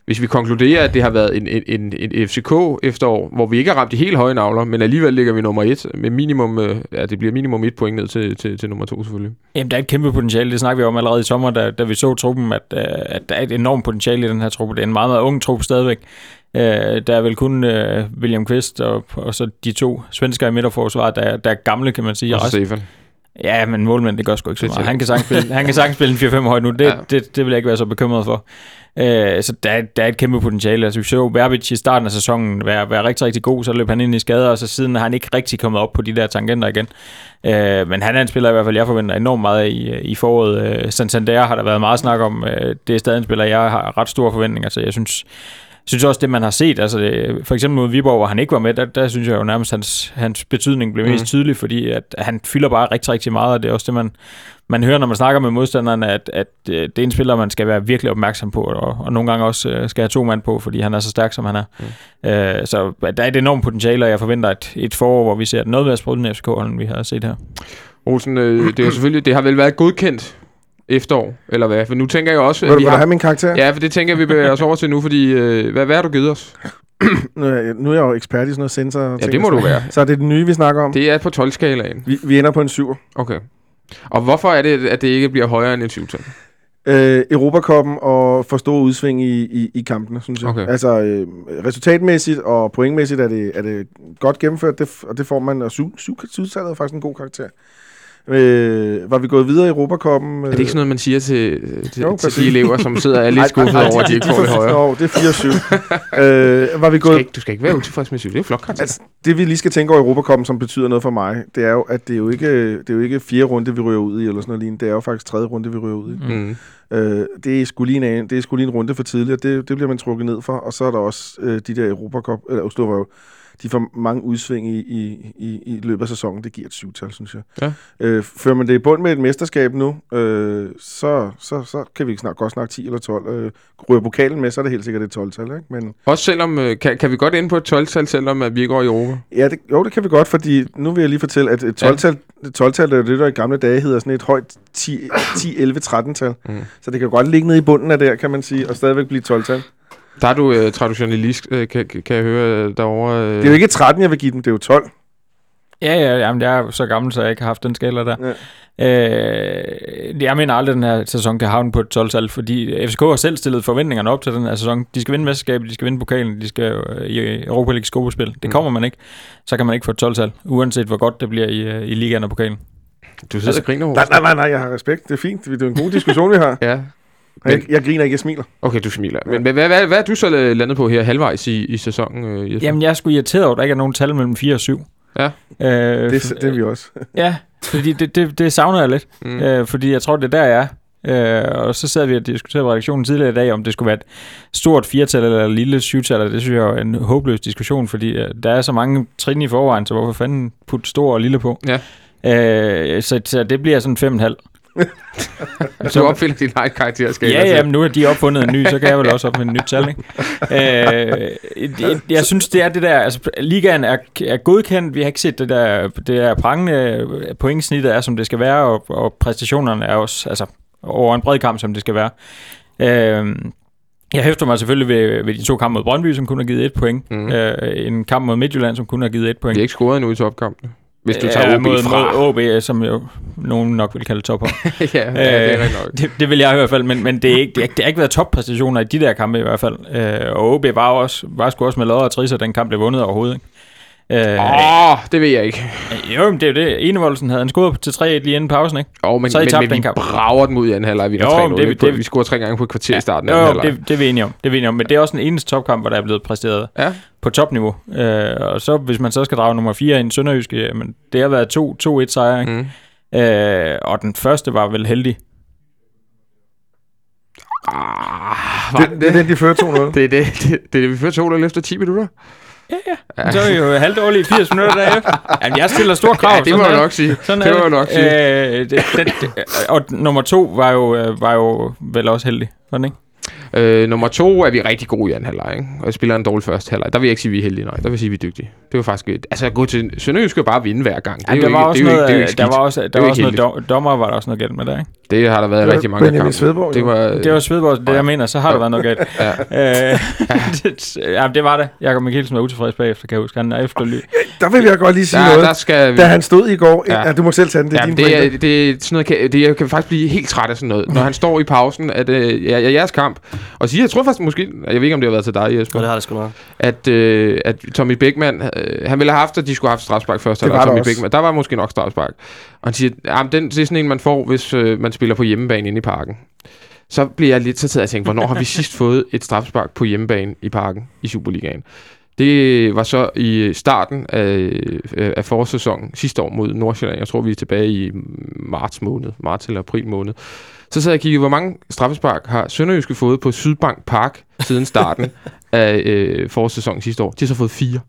hvis vi konkluderer, at det har været en, en, en, en FCK efterår, hvor vi ikke har ramt de helt høje navler, men alligevel ligger vi nummer et, med minimum, øh, ja, det bliver minimum et point ned til, til, til nummer to selvfølgelig. Jamen, der er et kæmpe potentiale. Det snakker vi om allerede i sommer, da, da vi så truppen, at, øh, at der er et enormt potentiale i den her truppe. Det er en meget, meget ung truppe stadigvæk. Øh, der er vel kun øh, William Quist og, og så de to svenskere i midterforsvaret, der, er- der er gamle, kan man sige. Og Stefan. Ja, men målmænd, det gør sgu ikke så meget. Han kan sagtens spille, han kan sagtens spille en 4-5 højt nu. Det, ja. det, det vil jeg ikke være så bekymret for. Øh, så der, der er et kæmpe potentiale. Altså, vi så Verbic i starten af sæsonen være, være rigtig, rigtig god, så løb han ind i skader, og så siden har han ikke rigtig kommet op på de der tangenter igen. Øh, men han er en spiller i hvert fald, jeg forventer enormt meget af i, i foråret. Øh, Santander har der været meget snak om. Øh, det er stadig en spiller, jeg har ret store forventninger til. Jeg synes, synes også, det man har set, altså det, for eksempel mod Viborg, hvor han ikke var med, der, der synes jeg jo nærmest, hans, hans betydning blev mest Mhm. tydelig, fordi at han fylder bare rigtig, rigtig meget, og det er også det, man, man hører, når man snakker med modstanderne, at, at øh, det er en spiller, man skal være virkelig opmærksom på, og, og nogle gange også øh, skal have to mand på, fordi han er så stærk, som han er. Mm. Øh, så der er et enormt potentiale, og jeg forventer et, et forår, hvor vi ser noget mere sprudlende FCK, end vi har set her. Olsen, øh, det, er selvfølgelig, det har vel været godkendt efterår, eller hvad? For nu tænker jeg også, Vil, du- vi vil du har... have min karakter? Ja, for det tænker jeg, vi bevæger os over til nu, fordi øh, hvad, hvad har du givet os? <clears throat> Nu, er jeg, nu er jeg jo ekspert i sådan noget sensor. Ja, det må du være. Så er det det nye, vi snakker om. Det er på 12-skalaen. Vi, vi ender på en 7. Okay. Og hvorfor er det, at det ikke bliver højere end en 7 Øh, Europakoppen og for store udsving i, i, i kampene, synes jeg. Okay. Altså øh, resultatmæssigt og pointmæssigt er det, er det godt gennemført, det, og det får man, og syv, syv, syvtallet er faktisk en god karakter. Øh, var vi gået videre i Europacupen? Er det ikke sådan noget, man siger til, til, Jo, til de elever, som sidder og lidt skuffet over, at de ikke får det højere? Nå, det er 4-7. øh, var vi Du skal, gået ikke, du skal ikke være utilfreds med syv. Det er flot. Altså, det vi lige skal tænke over i Europacupen, som betyder noget for mig, det er jo, at det er jo ikke, det er jo ikke fjerde runde, vi ryger ud i, eller sådan noget lignende. Det er jo faktisk tredje runde, vi ryger ud i. Mm. Øh, det, er sgu lige en, det er sgu lige en runde for tidligt, og det, det bliver man trukket ned for. Og så er der også øh, de der Europacup, eller Oslo var jo, de får mange udsving i, i, i, i løbet af sæsonen. Det giver et syvtal, synes jeg. Ja. Øh, fører man det i bund med et mesterskab nu, øh, så, så, så kan vi snart godt snakke 10 eller 12. Øh, ryger pokalen med, så er det helt sikkert et 12-tal, ikke? Men Også selvom, øh, kan, kan vi godt ende på et 12-tal, selvom at vi ikke går i Europa? Ja, det, jo, det kan vi godt, fordi nu vil jeg lige fortælle, at et 12-tal, et 12-tal er det, der i gamle dage hedder sådan et højt 10, 10 11, 13-tal. Mm. Så det kan godt ligge nede i bunden af der, kan man sige, og stadigvæk blive et 12-tal. Der er du øh, traditionalist, øh, kan, kan jeg høre øh, derovre. Øh. Det er jo ikke 13, jeg vil give dem, det er jo 12. Ja, ja, jamen, jeg er så gammel, så jeg ikke har haft den skala der. Øh, jeg mener aldrig, at den her sæson kan havne på et 12-tal, fordi FCK har selv stillet forventningerne op til den her sæson. De skal vinde mesterskabet, de skal vinde pokalen, de skal øh, i Europa League skobespil. Det Mm. kommer man ikke. Så kan man ikke få et 12-tal, uanset hvor godt det bliver i, øh, i ligaen og pokalen. Du sidder og griner, Nej, Horst. nej, nej, nej, jeg har respekt. Det er fint. Det er en god diskussion, vi har. <laughs> Ja, Jeg, jeg griner ikke, jeg smiler. okay, du smiler. Men hvad, hvad, hvad, hvad er du så landet på her halvvejs i, i sæsonen? Øh, Jesper? Jamen, jeg er sgu irriteret over, at der ikke er nogen tal mellem 4 og 7. Ja. Øh, Det, er- det er vi også. <laughs> Ja, fordi det, det, det savner jeg lidt. Mm. Øh, fordi jeg tror, det er der, jeg er. Øh, og så sad vi og diskuterede på redaktionen tidligere i dag, om det skulle være et stort firtal eller et lille syvtal, det synes jeg er en håbløs diskussion, fordi øh, der er så mange trin i forvejen, så hvorfor fanden putte stor og lille på? Ja. Øh, så, så det bliver sådan 5,5. <laughs> Du opfinder din egen karakterskala. Ja, ja, men nu har de opfundet en ny, så kan jeg vel også opfinde et nyt tal, ikke? <laughs> Øh, det, jeg synes, det er det der, altså ligaen er, er godkendt, vi har ikke set det der, det der prangende pointsnittet er, som det skal være, og, og præstationerne er også, altså over en bred kamp, som det skal være. Øh, jeg hæfter mig selvfølgelig ved, ved de to kampe mod Brøndby, som kun har givet et point. Mm. Øh, en kamp mod Midtjylland, som kun har givet et point. Vi har ikke scoret endnu i topkampen. Hvis du tager Ja, OB mod, fra. mod OB, som jo nogen nok vil kalde topper. <laughs> ja, ja, det er rigtigt nok. det, det vil jeg i hvert fald, men, men det, er ikke, det, er, det har ikke været toppræstationer i de der kampe i hvert fald. Øh, og OB var, også, var sgu også med lodder og trisser, den kamp blev vundet overhovedet. Ikke? Øh, Åh, oh, det ved jeg ikke. Jo, men det er jo det. Enevoldsen havde en scoret til 3-1 lige inden pausen, ikke? Oh, men, Så har I men, men den vi kamp. brager den ud i anden halvleg. Vi, Jo, jo, men det, det- det, det- vi scorer tre gange på et kvarter i starten af Jo, anden jo, halvleg. det, det er vi enige om. Det er vi enige om. Men det er også den eneste topkamp, hvor der er blevet præsteret Ja. på topniveau. Øh, og så hvis man så skal drage nummer 4 ind Sønderjyske, men det har været to 2-1 sejre, ikke? Mm. Øh, og den første var vel heldig. Ah, Det, det er den, de fører 2-0. <laughs> Det er det, det, det, er det, vi fører to eller efter 10 minutter. Så er vi jo halvdårlige 80 minutter derefter. Jamen, jeg stiller store krav. Ja, det må sådan jeg nok sige. Sådan det må jeg nok sige. Øh, det, det, og nummer to var jo, øh, var jo vel også heldig, den ikke? Øh, nummer to er vi rigtig gode i anden halvleg, ikke? Og spiller en dårlig første halvleg. Der vil jeg ikke sige, at vi er heldige, nej. Der vil jeg sige, at vi er dygtige. Det var faktisk... et- Altså, at gå til Sønderjysk skal bare vinde hver gang. Det er der var ikke, også det noget, det er der var også, der Det er var også noget dom, dommer, var der også noget galt med der, ikke? Det har der været Det rigtig mange Benjamin kampe. Svedborg, Det var... Det var Svedborg, det jeg mener, så har der været noget galt. <laughs> Ja. Øh, det, <laughs> ja, det var det. Jakob Mikkelsen var utilfreds bagefter, kan jeg huske. Han er efterly. Der vil jeg godt lige sige Der, noget. der skal vi... Da han stod i går, Ja. du må selv tage den, det er Ja, din det, pointe. er, det er sådan noget, kan, det, jeg kan faktisk blive helt træt af sådan noget. Når han står i pausen, at øh, ja, ja, jeres kamp, og siger, jeg tror faktisk måske, jeg ved ikke, om det har været til dig, Og Jesper, det har det sgu nok. at, øh, at Tommy Beckmann, øh, han ville have haft, at de skulle have haft strafspark først, Det eller var der Tommy. Beckmann. Der var måske nok strafspark. Og han siger, at den, det er sådan en, man får, hvis øh, man spiller på hjemmebane inde i parken. Så bliver jeg lidt så tid at tænke, hvornår har vi sidst fået et strafspark på hjemmebane i parken i Superligaen? Det var så i starten af, øh, af forårssæsonen sidste år mod Nordsjælland. Jeg tror, vi er tilbage i marts måned, marts eller april måned. Så sad jeg og kiggede, hvor mange straffespark har Sønderjyske fået på Sydbank Park siden starten <laughs> af øh, forårssæsonen sidste år. De har så fået fire.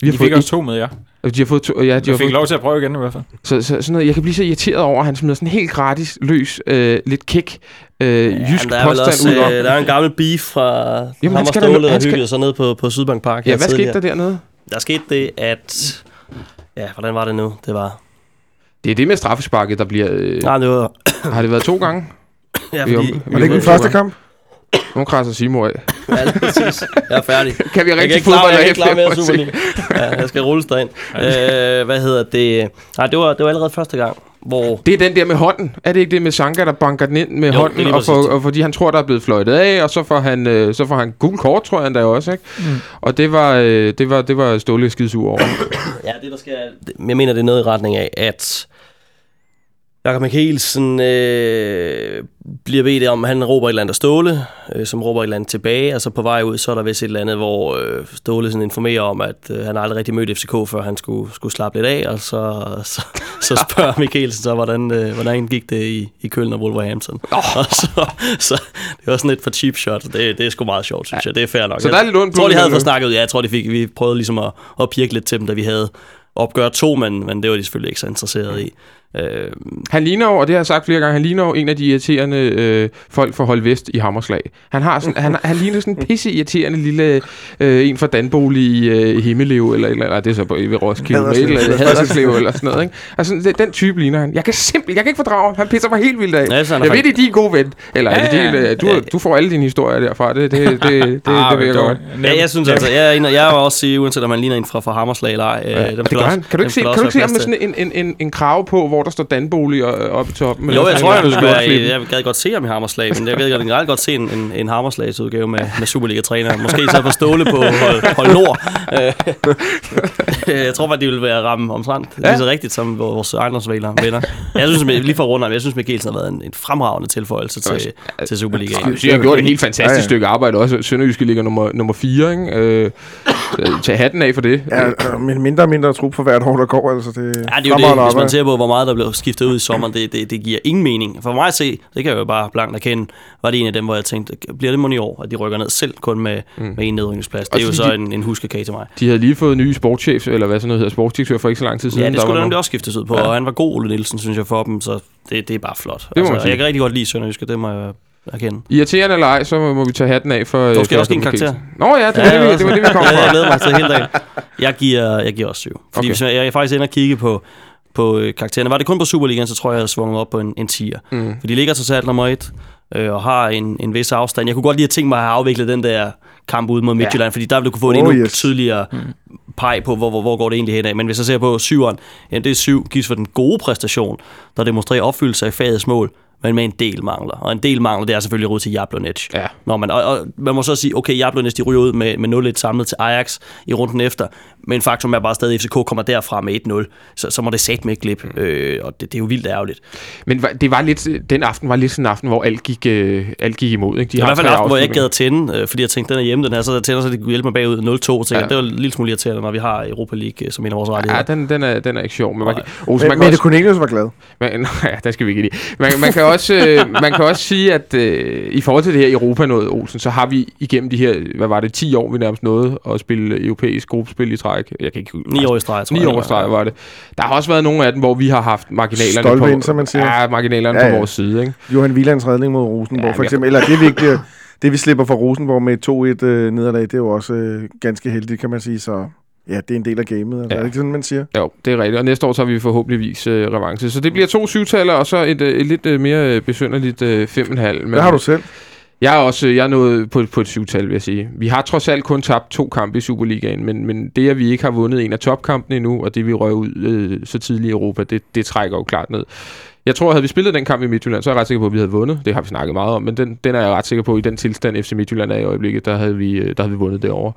Vi har fået fik også to med, ja. de har fået to, ja, de Jeg har fik fået, lov til at prøve igen i hvert fald. så, så, sådan noget, jeg kan blive så irriteret over, at han smider sådan helt gratis, løs, øh, lidt kick, øh, ja, jysk der er påstand også, ud om. øh, der er en gammel beef fra Jamen, ham og Ståle, der hyggede sig ned på, på Sydbank Park. Ja, hvad skete der dernede? Der skete det, at... Ja, hvordan var det nu? Det var... Det er det med straffesparket, der bliver... Øh, Nej, det var... har det været to gange? Ja, Vi er fordi... om- Var det ikke den første kamp? Nu krasser Simo af. <laughs> Ja, lige præcis. Jeg er færdig. <laughs> Kan vi rigtig fodbold jeg kan ikke klare mere? Superliga. <laughs> Ja, jeg skal rulles derind. øh, hvad hedder det? Nej, det var, det var allerede første gang, hvor... Det er den der med hånden. Er det ikke det med Sanka, der banker den ind med Jo, hånden, og, for, og fordi han tror, der er blevet fløjtet af, og så får han, øh, så får han gul kort, tror jeg endda også, ikke? Mm. Og det var, øh, det var, det var Ståle skidesur over. <coughs> Ja, det der skal... Jeg mener, det er noget i retning af, at Jakob Mikkelsen øh, bliver bedt om, han råber et eller andet af Ståle, øh, som råber et eller andet tilbage, og så på vej ud, så er der vist et eller andet, hvor øh, Ståle sådan informerer om, at øh, han aldrig rigtig mødt FCK, før han skulle, skulle slappe lidt af, og så, så, så spørger <laughs> Mikkelsen så, hvordan, øh, hvordan gik det i, i Køln og Wolverhampton. Oh. Og så, så det var sådan et for cheap shot, det, det er sgu meget sjovt, synes ja. jeg, det er fair nok. Så der er lidt ondt Jeg tror, de havde fået snakket ud, ja, jeg tror, de fik, vi prøvede ligesom at, at pirke lidt til dem, da vi havde opgør to, men, men det var de selvfølgelig ikke så interesseret i. Øh, Han ligner jo, og det har jeg sagt flere gange, han ligner jo en af de irriterende øh, folk fra Hold Vest i Hammerslag. Han, har sådan, han, han ligner sådan en pisse irriterende lille øh, en fra Danbolig i øh, Himmelev, eller, eller, eller det er så på, ved Roskilde, Haderslev. eller, eller Haderslev, eller sådan noget. Ikke? Altså, den, den type ligner han. Jeg kan simpelthen, jeg kan ikke fordrage ham. Han pisser mig helt vildt af. Ja, han jeg ved, det er din gode ven. Eller ja, Ja, det ja. øh, du, du får alle dine historier derfra. Det, det, det, det, det, Ah, det ved jeg godt. Ja, jeg synes altså, jeg er, en, jeg vil også sige, uanset om man ligner en fra, fra Hammerslag eller ej. Ja, Øh, dem det gør han. også- Kan du ikke se, kan du ikke se ham med sådan en, en, en, en krave på, hvor der står Danbolig og- oppe i toppen? Jo, jeg tror, jeg, jeg, skjorteflippen? jeg, jeg gad godt se ham i Hammerslag, men jeg gad generelt godt se en, en, en Hammerslags-udgave med, med Superliga-træner. Måske så på ståle på hold, hold Nord. Øh, jeg tror bare, de vil være ramme omtrent ja. lige så rigtigt som vores ejendomsvælere venner. Jeg synes, lige for om, jeg synes, Mikkelsen har været en, en fremragende tilføjelse til, til Superligaen. Jeg synes, han har gjort et helt fantastisk Ja, ja, stykke arbejde også. Sønderjyske ligger nummer, nummer 4, ikke? Øh, tag hatten af for det. Ja, øh, men mindre og mindre trup for hvert år, der går. Altså, det Ja, det er jo det. Hvis man ser på, hvor meget der blev skiftet ud i sommeren, det, det, det giver ingen mening. For mig at se, det kan jeg jo bare blankt erkende, var det en af dem, hvor jeg tænkte, bliver det mon i år, at de rykker ned selv kun med, mm. med en nedrykningsplads. Det er jo så fordi en, en huskekage til mig. De havde lige fået en ny sportschef, eller hvad sådan noget hedder, sportsdirektør for ikke så lang tid siden. Ja, det skulle der nemlig også skiftes ud på, Ja. og han var god, Ole Nielsen, synes jeg, for dem, så det, det er bare flot. man altså, jeg kan rigtig godt lide Sønderjyske, det må jeg erkende. Irriterende eller ej, så må, vi tage hatten af for... Du skal øh, også give en karakter. Nå ja, det var, det, vi, det, var det, vi kom <laughs> Ja, jeg fra. glæder mig til hele dagen. <laughs> Jeg giver, jeg giver også syv. Fordi Okay. okay. hvis jeg, jeg er faktisk inde og kigge på, på øh, karaktererne. Var det kun på Superligaen, så tror jeg, jeg havde svunget op på en, en 10'er. Mm. For de ligger til sat nummer 1 øh, og har en, en vis afstand. Jeg kunne godt lige have tænkt mig at have afviklet den der kamp ude mod Midtjylland, ja. fordi der ville du kunne få en Oh, endnu yes. tydeligere peg på, hvor, hvor, hvor går det egentlig hen af. Men hvis jeg ser på syveren, ja, det er syv, gives for den gode præstation, der demonstrerer opfyldelse af fagets mål, men med en del mangler. Og en del mangler, det er selvfølgelig råd til Jablonec. Ja. Når man, og, og, man må så sige, okay, Jablonec, de ryger ud med, med 0-1 samlet til Ajax i runden efter, men faktum er bare stadig, at FCK kommer derfra med 1-0, så, så må det sætte med et glip, øh, og det, det er jo vildt ærgerligt. Men var- det var lidt, den aften var lidt sådan en aften, hvor alt gik, øh, alt gik imod. Ikke? De Det var i hvert fald en aften, hvor jeg ikke gad at tænde, øh, fordi jeg tænkte, den er hjemme, den her, så jeg tænder, så det kunne hjælpe mig bagud 0-2. Så Ja. ja. det var en lille smule irriterende, når vi har Europa League øh, som en af vores Ja, rettigheder. den, den, er, den er ikke sjov. Men man, kan, Ose, Men, man, kan Mette også, Cornelius var glad. man, <laughs> ja, den skal vi ikke lide. Man, man, kan <laughs> også, øh, man kan også sige, at øh, i forhold til det her Europa noget, Olsen, så har vi igennem de her, hvad var det, 10 år, vi nærmest nåede at spille europæisk gruppespil i træk. Jeg kan ikke Ni år i streg, tror Ni jeg. år i streg var det. Der har også været nogle af dem, hvor vi har haft marginalerne Stolpe på, ind, som man siger. Ja, marginalerne Ja, ja, på vores side. Ikke? Johan Wielands redning mod Rosenborg, Ja, for eksempel. Eller det, vi ikke bliver, det, vi slipper fra Rosenborg med et 2-1 øh, nederlag, det er jo også øh, ganske heldigt, kan man sige. Så ja, det er en del af gamet. Altså, Ja. Er det ikke sådan, man siger? Jo, det er rigtigt. Og næste år tager vi forhåbentligvis øh, revanche. Så det bliver to syvtaller, og så et, øh, et lidt øh, mere øh, besynderligt øh, fem og en halv. Men Hvad har du selv? Jeg er også jeg er nået på, på et syvtal, vil jeg sige. Vi har trods alt kun tabt to kampe i Superligaen, men, men det, at vi ikke har vundet en af topkampene endnu, og det, vi røg ud øh, så tidligt i Europa, det, det trækker jo klart ned. Jeg tror, havde vi spillet den kamp i Midtjylland, så er jeg ret sikker på, at vi havde vundet. Det har vi snakket meget om, men den, den er jeg ret sikker på, i den tilstand, FC Midtjylland er i øjeblikket, der havde vi, der havde vi vundet det over.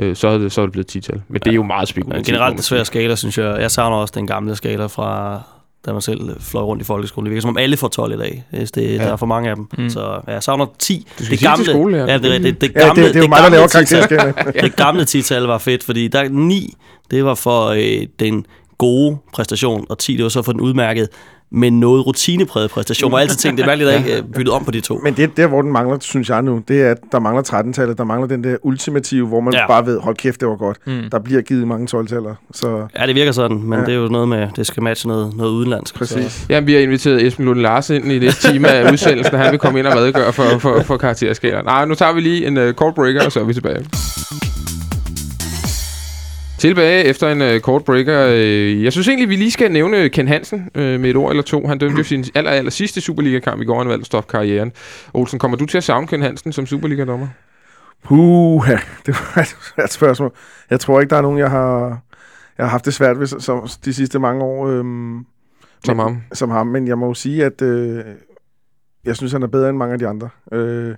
Øh, så, havde det, så er det blevet 10-tal. Men det er jo meget spekulativt. må generelt det svære skala, synes jeg. Jeg savner også den gamle skala fra da man selv fløj rundt i folkeskolen. Det virker som om alle får 12 i dag. Hvis det, ja. Der er for mange af dem. Mm. Så ja, jeg savner 10. Du skal sige til skolelærer. ja, det, det, det, det Ja, gamle, det, det er jo mig, der gamle laver 10-tal. karakterskala. <laughs> det gamle 10-tal var fedt, fordi der 9, det var for øh, den gode præstation, og 10, det var så for den udmærkede, men noget rutinepræget præstation. Jeg altid tænkte, det er mærkeligt, at jeg ikke øh, byttet om på de to. Men det der, hvor den mangler, synes jeg nu, det er, at der mangler 13-tallet. Der mangler den der ultimative, hvor man ja. Bare ved, hold kæft, det var godt. Mm. Der bliver givet mange 12-taller. Så Ja, det virker sådan, men Ja. det er jo noget med, det skal matche noget, noget udenlandsk. præcis. Ja, vi har inviteret Esben Lunde Larsen ind i det time af udsendelsen, og han vil komme ind og redegøre for, for, for karakterskalaen. Nej, nu tager vi lige en uh, call breaker, og så er vi tilbage. Tilbage efter en uh, kort breaker. Uh, jeg synes egentlig, vi lige skal nævne Ken Hansen uh, med et ord eller to. Han dømte jo sin aller, aller sidste Superliga-kamp i går, han valgte at stoppe karrieren. Olsen, kommer du til at savne Ken Hansen som Superliga-dommer? Puh, <laughs> det var et svært spørgsmål. Jeg tror ikke, der er nogen, jeg har, jeg har haft det svært ved som, de sidste mange år. Øhm, Som men, ham? Som ham, men jeg må jo sige, at øh, jeg synes, han er bedre end mange af de andre. Øh,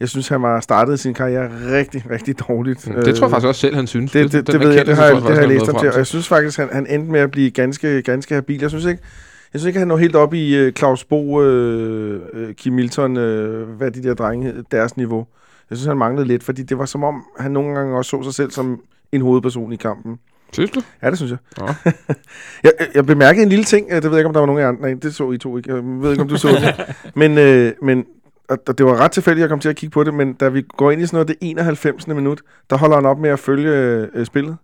jeg synes, han var startet sin karriere rigtig, rigtig dårligt. Mm, Det tror jeg faktisk også selv, han synes. Det, det, det ved jeg, det har, det har jeg læst ham til, og jeg synes faktisk, han, han endte med at blive ganske, ganske habil. Jeg synes ikke, Jeg synes ikke, han når helt op i øh, Claus Bo, øh, øh, Kim Milton, øh, hvad de der drenge deres niveau. Jeg synes, han manglede lidt, fordi det var som om, han nogle gange også så sig selv som en hovedperson i kampen. Synes du? Ja, det synes jeg. Ja. <laughs> jeg, jeg- bemærkede en lille ting, øh, det ved jeg ikke, om der var nogen af jer andre. Nej, det så I to ikke. Jeg ved ikke, om du så det. <laughs> Men, øh, men og og det var ret tilfældigt, at jeg kom til at kigge på det, men da vi går ind i sådan noget det 91. minut, der holder han op med at følge øh, spillet.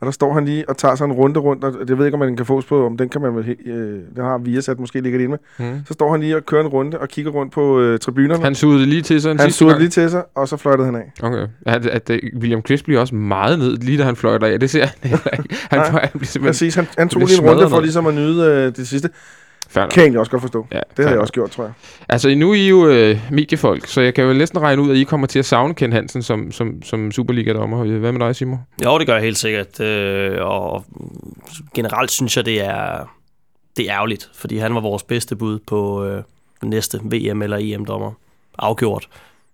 Og der står han lige og tager sig en runde rundt, og jeg ved ikke, om man kan fås på, om den kan man vel, øh, den har Viasat måske ligger det inde med. Mm. Så står han lige og kører en runde og kigger rundt på øh, tribunerne. Han, Han sugede det lige til sig han sugede lige til sig, og så fløjtede han af. Okay. At, at, at William Quist bliver også meget ned, lige da han fløjter af. Det ser jeg heller ikke. Han, Nej, han bliver simpelthen Præcis, han, han tog lige en runde for ligesom at nyde øh, det sidste. Nok. Kan jeg egentlig også godt forstå. Ja, Det har jeg også gjort, tror jeg. Altså, nu er I jo øh, mediefolk, så jeg kan jo næsten regne ud, at I kommer til at savne Ken Hansen som, som, som Superliga-dommer. Hvad med dig, Simon? Jo, det gør jeg helt sikkert. Øh, og generelt synes jeg, det er, det er ærgerligt, fordi han var vores bedste bud på øh, næste VM- eller EM-dommer. Afgjort.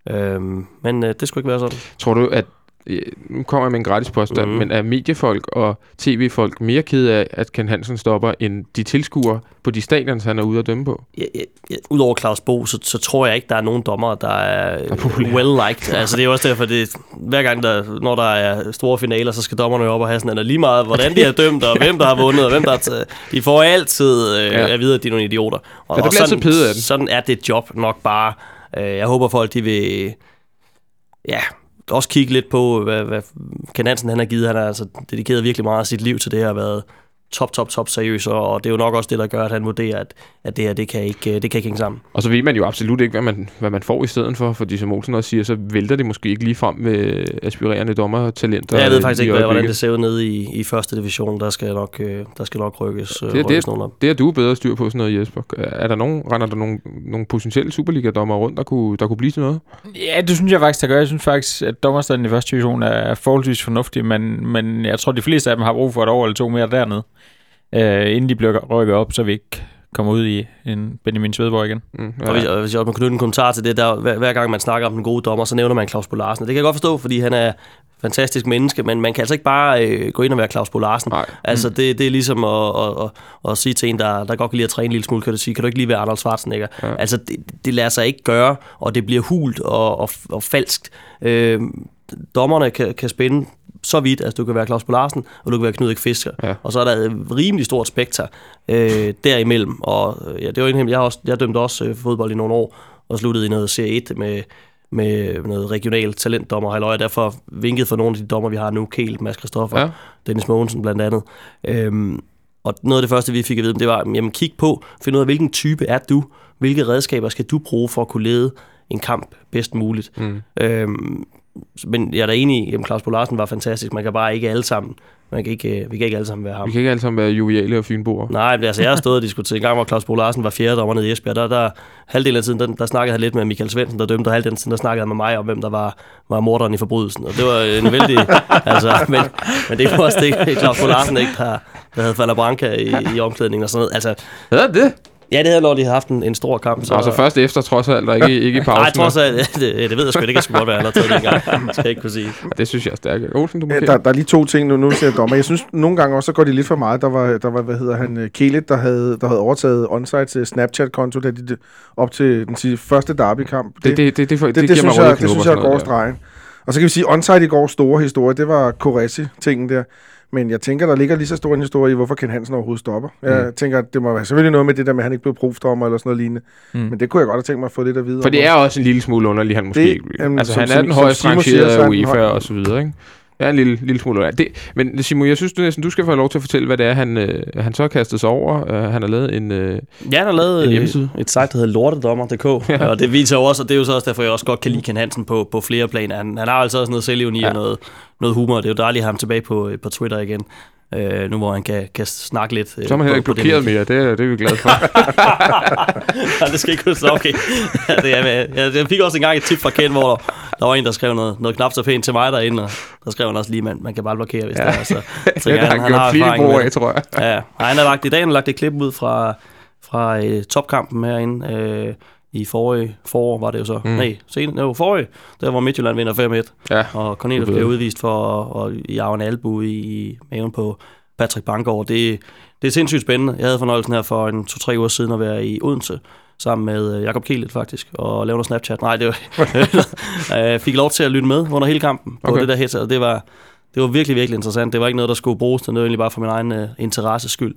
Øh, men øh, det skulle ikke være sådan. Tror du, at øh, nu kommer jeg med en gratis påstand, mm. men er mediefolk og tv-folk mere kede af, at Ken Hansen stopper, end de tilskuere på de stadions, han er ude at dømme på? Ja, ja, ja, Udover Claus Bo, så, så tror jeg ikke, der er nogen dommer, der er Er well-liked. altså, det er også derfor, det, hver gang, der, når der er store finaler, så skal dommerne jo op og have sådan en, lige meget, hvordan de har dømt, og hvem der har vundet, og hvem der har taget. De får altid øh, Ja. at vide, at de er nogle idioter. Og, Ja, der og bliver sådan, sådan er det job nok bare. Øh, jeg håber, folk de vil... Ja, også kigge lidt på, hvad, hvad Ken Hansen han har givet. Han har altså dedikeret virkelig meget af sit liv til det her, og været top, top, top seriøs, og det er jo nok også det, der gør, at han vurderer, at, at det her, det kan, ikke, det kan ikke hænge sammen. Og så ved man jo absolut ikke, hvad man, hvad man får i stedet for, fordi som Olsen også siger, så vælter det måske ikke lige frem med aspirerende dommertalenter. Jeg ved øh, faktisk ikke, hvordan øjeblikket. det ser ud nede i, i første division. Der skal nok, øh, der skal nok rykkes, øh, Det er- det er- rykkes nogen op. Det er du bedre styr på sådan noget, Jesper. Er der nogen, render der nogen, nogle potentielle Superliga-dommer rundt, der kunne, der kunne blive til noget? Ja, det synes jeg faktisk, der gør. Jeg synes faktisk, at dommerstanden i første division er forholdsvis fornuftig, men, men jeg tror, de fleste af dem har brug for et år eller to mere dernede, øh, inden de bliver rykket op, så vi ikke kommer ud i en Benjamin Svedborg igen. Mm, Og hvis, og hvis jeg også må knytte en kommentar til det, der, hver, hver gang man snakker om den gode dommer, så nævner man Claus Bo Larsen. Og Det kan jeg godt forstå, fordi han er fantastisk menneske, men man kan altså ikke bare øh, gå ind og være Claus Bo Larsen. Nej. Altså, det, det er ligesom at, at, at, at sige til en, der, der godt kan lide at træne en lille smule, kan du sige, kan du ikke lige være Arnold Schwarzenegger? Ja. Ja. Altså, det, det lader sig ikke gøre, og det bliver hult og, og, og falskt. Øh, dommerne kan, kan spænde så vidt, altså du kan være Claus Bo Larsen, og du kan være Knud Erik Fisker. Ja. Og så er der et rimelig stort spekter øh, derimellem. Og øh, ja, det var en jeg, har også, jeg dømte også øh, fodbold i nogle år, og sluttede i noget Serie 1 med, med noget regional talentdommer, halløj, og derfor vinket for nogle af de dommer, vi har nu, Kjeld, Mads Christoffer, ja. Dennis Mogensen blandt andet. Øhm, og noget af det første, vi fik at vide, det var, jamen kig på, find ud af, hvilken type er du, hvilke redskaber skal du bruge for at kunne lede en kamp bedst muligt. Mm. Øhm, men jeg er da enig i, at Claus Bo Larsen var fantastisk. Man kan bare ikke alle sammen, man kan ikke, øh, vi kan ikke alle sammen være ham. Vi kan ikke alle sammen være joviale og fynboer. Nej, men altså, jeg har stået og diskuteret en gang, hvor Claus Bo Larsen var fjerde dommer nede i Esbjerg. Der, der, halvdelen af tiden, der, der snakkede han lidt med Michael Svendsen, der dømte, og halvdelen af tiden, der snakkede han med mig om, hvem der var, var morderen i forbrydelsen. Og det var en vældig... <laughs> altså, men, men det var også det, Claus Bo Larsen ikke har, der havde Falder Branca i, i omklædningen og sådan noget. Altså, Ja, det. Ja, det havde havde haft en, en stor kamp. Så, altså først efter, trods alt, og ikke, ikke i <laughs> pausen. Nej, trods alt, det, det ved jeg sgu ikke. Det kan sgu godt være, han har taget det engang. Det skal jeg ikke kunne sige. Det synes jeg er stærkt. Olsen, du må Ja, der, der er lige to ting, nu, nu siger jeg dommer. Jeg synes, nogle gange også, så går de lidt for meget. Der var, der var hvad hedder han, øh, Kelit, der havde, der havde overtaget onsite til Snapchat-konto, da de, op til den sige, første derby-kamp. Det, det, det, det, for, det, det, det, giver synes jeg, det synes jeg går stregen. Og så kan vi sige, onsite i går store historie, det var Coresi-tingen der. Men jeg tænker, der ligger lige så stor en historie i, hvorfor Ken Hansen overhovedet stopper. Jeg Mm. tænker, at det må være selvfølgelig noget med det der med, at han ikke blev profdommer eller sådan noget lignende. Mm. Men det kunne jeg godt have tænkt mig at få lidt at vide For det er også en lille smule underligt, han måske Det- ikke... altså, han er den siger, rangerede er UEFA og så videre, ikke? Ja, en lille, lille smule. Det, men Simon, jeg synes du næsten, du skal få lov til at fortælle, hvad det er, han, øh, han så har kastet sig over. Uh, han har lavet en... Øh, Ja, han har lavet En øh, hjemmeside. et site, der hedder lortedommer.dk, ja. og det viser jo også, og det er jo så også derfor, jeg også godt kan lide Ken Hansen på, på flere planer. Han, han har altså også noget selvivni ja. Ja. og noget, noget humor, det er jo dejligt at have ham tilbage på, på Twitter igen, øh, nu hvor han kan, kan snakke lidt. øh, så er man heller ikke det blokeret medie. mere. Det, er- det er vi glade for. <laughs> <laughs> Ja, det skal ikke huske, okay. Ja, det er, jeg, jeg fik også engang et tip fra Ken, hvor der, der var en, der skrev noget, noget knap så pænt til mig derinde, og der skrev han også lige, man, man kan bare blokere, hvis ja. det er. Så, <laughs> så det har han gjort flere erfaring med det. tror jeg. Ja, Ej, han har lagt, i dag han har lagt et klip ud fra, fra øh, topkampen herinde øh, i forrige forår, var det jo så. Mm. Nej, sen, jo, forrige, der hvor Midtjylland vinder 5-1, Ja, og Cornelius Det jeg. udvist for at, at jage en albu i, i maven på Patrick Banggaard. Det, det er sindssygt spændende. Jeg havde fornøjelsen her for en to-tre uger siden at være i Odense sammen med øh, Jakob Kielet faktisk, og lave noget Snapchat. Nej, det var, jeg <laughs> fik lov til at lytte med under hele kampen på Okay. det der headset, det var, det var virkelig, virkelig interessant. Det var ikke noget, der skulle bruges, det var egentlig bare for min egen uh, interesse skyld.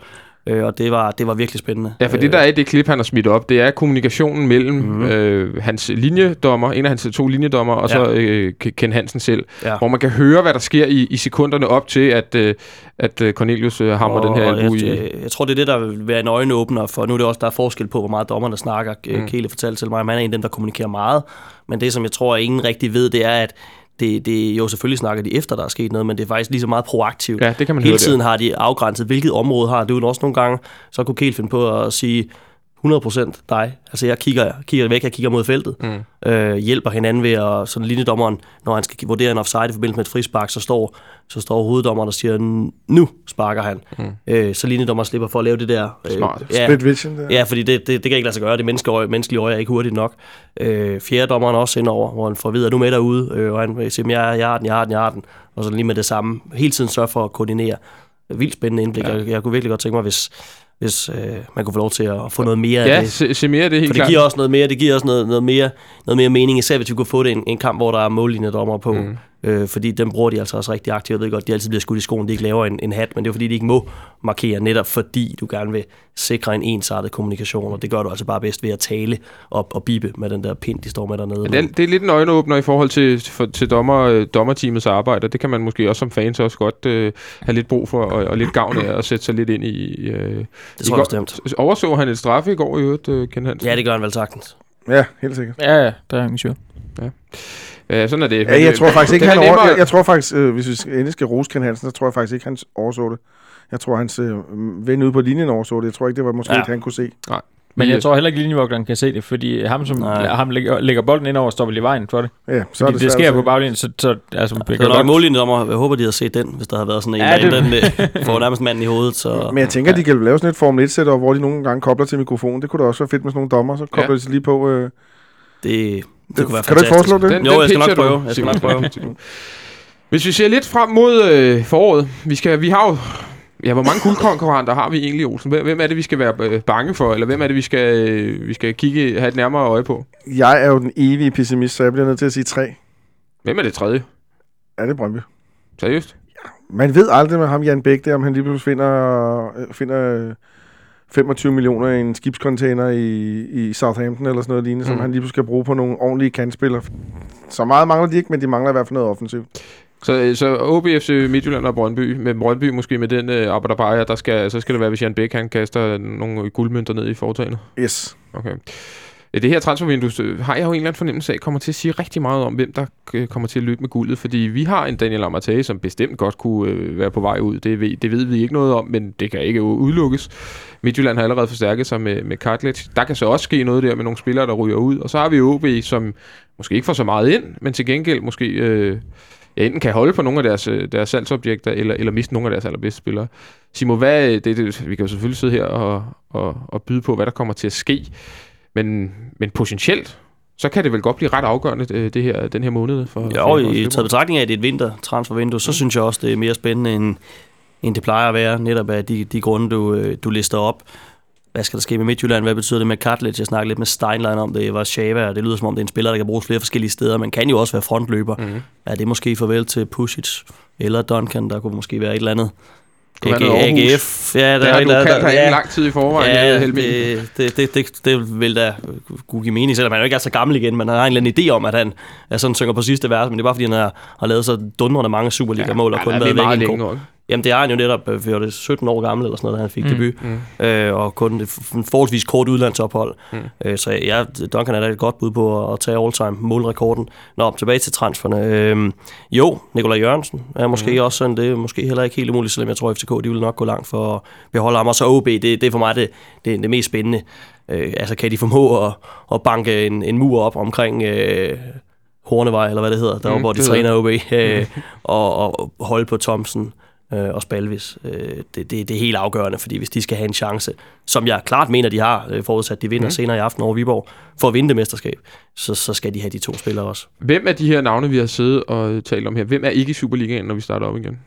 Øh, og det var, det var virkelig spændende. Ja, for det der er i det klip, han har smidt op, det er kommunikationen mellem mm-hmm. øh, hans linjedommer, en af hans to linjedommer, og så øh, Ken Hansen selv. Ja. Hvor man kan høre, hvad der sker i, i sekunderne op til, at, øh, at øh, Cornelius øh, hammer den her Og albu jeg, i. jeg, jeg tror, det er det, der vil være en øjenåbner, for nu er det også, der er forskel på, hvor meget dommerne snakker. Mm. Mm. Kele fortalte til mig, at han er en af dem, der kommunikerer meget. Men det, som jeg tror, at ingen rigtig ved, det er, at det, det jo selvfølgelig snakker de efter, der er sket noget, men det er faktisk lige så meget proaktivt. Ja, det kan man Hele høre tiden har de afgrænset, hvilket område har du også nogle gange, så kunne Kjeld finde på at sige 100% dig. Altså jeg kigger, kigger væk, jeg kigger mod feltet. Mm. Øh, hjælper hinanden ved at, sådan linjedommeren, når han skal vurdere en offside i forbindelse med et frispark, så står, så står hoveddommeren og siger, nu sparker han. Mm. Øh, så linjedommeren slipper for at lave det der. Øh, Smart. ja, Split vision der. Ja, fordi det, det, det kan ikke lade sig gøre. Det menneskelige øje, menneskelige øje er ikke hurtigt nok. Øh, fjerde dommeren også indover, hvor han får at vide, at du er med derude, øh, og han siger, jeg, jeg har den, jeg har den, jeg har den. Og så lige med det samme. Hele tiden sørge for at koordinere. Vildt spændende indblik. Ja. Jeg, jeg kunne virkelig godt tænke mig, hvis, hvis øh, man kunne få lov til at få noget mere af Ja, det. se, se mere af det helt For det klart. giver også noget mere, det giver også noget, noget, mere, noget mere mening, især hvis vi kunne få det en, en kamp, hvor der er mållinjedommer på. Mm. Øh, fordi dem bruger de altså også rigtig aktivt. Jeg ved godt, de altid bliver skudt i skoen, de ikke laver en, en hat, men det er fordi, de ikke må markere, netop fordi du gerne vil sikre en ensartet kommunikation, og det gør du altså bare bedst ved at tale og, og bibe med den der pind, de står med dernede. Men det, er, det er lidt en øjenåbner i forhold til, for, til dommer, øh, dommerteamets arbejde, og det kan man måske også som fans også godt øh, have lidt brug for, og, og lidt gavn af at sætte sig lidt ind i. Øh, det tror jeg bestemt. Overså han et straffe i går i øvrigt, øh, Ken Hansen? Ja, det gør han vel sagtens. Ja, helt sikkert. Ja, ja, der er ingen tvivl. Ja, sådan er det. Ja, jeg øh, tror faktisk ikke, han er over, jeg, jeg tror faktisk, øh, hvis vi skal- endelig skal rose Ken Hansen, så tror jeg faktisk ikke, han overså det. Jeg tror, hans øh, ven ude på linjen overså det. Jeg tror ikke, det var måske Ja. ja. et, han kunne se. Men Vi- jeg tror heller ikke, linjevogteren kan se det, fordi ham, som Nej. ham lægger, lægger bolden ind over, står vel i vejen for det. Ja, så Fordi det, det, sker på baglinjen, så, så altså, jeg Det er nok godt, mållinjedommer. Jeg håber, de havde set den, hvis der havde været sådan en, Ja, ja, det- der den, får nærmest manden i hovedet. Så. Men jeg tænker, de kan lave sådan et Formel 1 setup, hvor de nogle gange kobler til mikrofonen. Det kunne da også være fedt med sådan nogle dommer. Så kobler Ja. de sig lige på. Øh, Det, det, det kunne være kan du ikke fantastisk. foreslå det? Den, Jo, den jeg skal nok prøve. Jeg skal nok prøve. Hvis vi ser lidt frem mod øh, foråret, vi, skal, vi har jo... Ja, hvor mange guldkonkurrenter har vi egentlig, Olsen? Hvem, er det, vi skal være øh, bange for? Eller hvem er det, vi skal, øh, vi skal kigge, have et nærmere øje på? Jeg er jo den evige pessimist, så jeg bliver nødt til at sige tre. Hvem er det tredje? Er det Brøndby? Seriøst? Man ved aldrig med ham, Jan Bæk, der, om han lige pludselig finder, øh, finder øh, 25 millioner i en skibscontainer i, i Southampton eller sådan noget lignende, mm. Som han lige pludselig skal bruge på nogle ordentlige kantspillere. Så meget mangler de ikke, men de mangler i hvert fald noget offensivt. Så, øh, så OBFC Midtjylland og Brøndby, med Brøndby måske med den øh, Abadabaya, der skal, så skal det være, hvis Jan Bæk han kaster nogle guldmønter ned i foretagendet. Yes. Okay. Øh, det her transfervindue har jeg jo en eller anden fornemmelse af, kommer til at sige rigtig meget om, hvem der øh, kommer til at løbe med guldet. Fordi vi har en Daniel Amartey, som bestemt godt kunne øh, være på vej ud. Det ved, det ved vi ikke noget om, men det kan ikke udelukkes. Midtjylland har allerede forstærket sig med, med Cartledge. Der kan så også ske noget der med nogle spillere, der ryger ud. Og så har vi OB, som måske ikke får så meget ind, men til gengæld måske øh, ja, enten kan holde på nogle af deres, deres salgsobjekter, eller, eller miste nogle af deres allerbedste spillere. Simo, hvad, det, det, vi kan jo selvfølgelig sidde her og, og, og byde på, hvad der kommer til at ske. Men, men potentielt, så kan det vel godt blive ret afgørende, øh, det her, den her måned. For, Jo, for, i taget betragtning af, at det er et vintertransfervindue, så synes jeg også, det er mere spændende, end, end det plejer at være, netop af de, de grunde, du, øh, du lister op. Hvad skal der ske med Midtjylland? Hvad betyder det med Cartledge? Jeg snakkede lidt med Steinlein om det. Var Shava, og det lyder som om, det er en spiller, der kan bruges flere forskellige steder. Man kan jo også være frontløber. Mhm. Er det måske farvel til Pusic eller Duncan? Der kunne måske være et eller andet. Aarhus. AGF. Ja, der Det er du kaldt herinde ja, lang tid i forvejen, Ja, ja, det, det, det, det, det vil da kunne give mening, selvom han jo ikke er så gammel igen, men han har en eller anden idé om, at han er sådan synger på sidste vers, men det er bare fordi, han har, har lavet så dundrende mange Superliga-mål og kun ja, været væk i en. Jamen det er han jo netop, øh, for det er 17 år gammel eller sådan noget, da han fik mm, debut, mm. øh, og kun et forholdsvis kort udlandsophold. Mm. Øh, så ja, Duncan er da et godt bud på at tage all-time målrekorden. Nå, tilbage til transferne. Øh, jo, Nikolaj Jørgensen er måske mm. også sådan, det er måske heller ikke helt umuligt, selvom jeg tror, at FCK de vil nok gå langt for at beholde ham. Og så OB, det, det er for mig det, det, det mest spændende. Øh, altså kan de formå at, at banke en, en mur op omkring... Øh, Hornevej, eller hvad det hedder, der Mm, mm, hvor de det træner OB, øh, og, og holde på Thomsen øh, og Spalvis. Øh, det, det, det er helt afgørende, fordi hvis de skal have en chance, som jeg klart mener, de har, øh, forudsat de vinder Mm. senere i aften over Viborg, for at vinde det mesterskab, så, så skal de have de to spillere også. Hvem af de her navne, vi har siddet og talt om her, hvem er ikke i Superligaen, når vi starter op igen?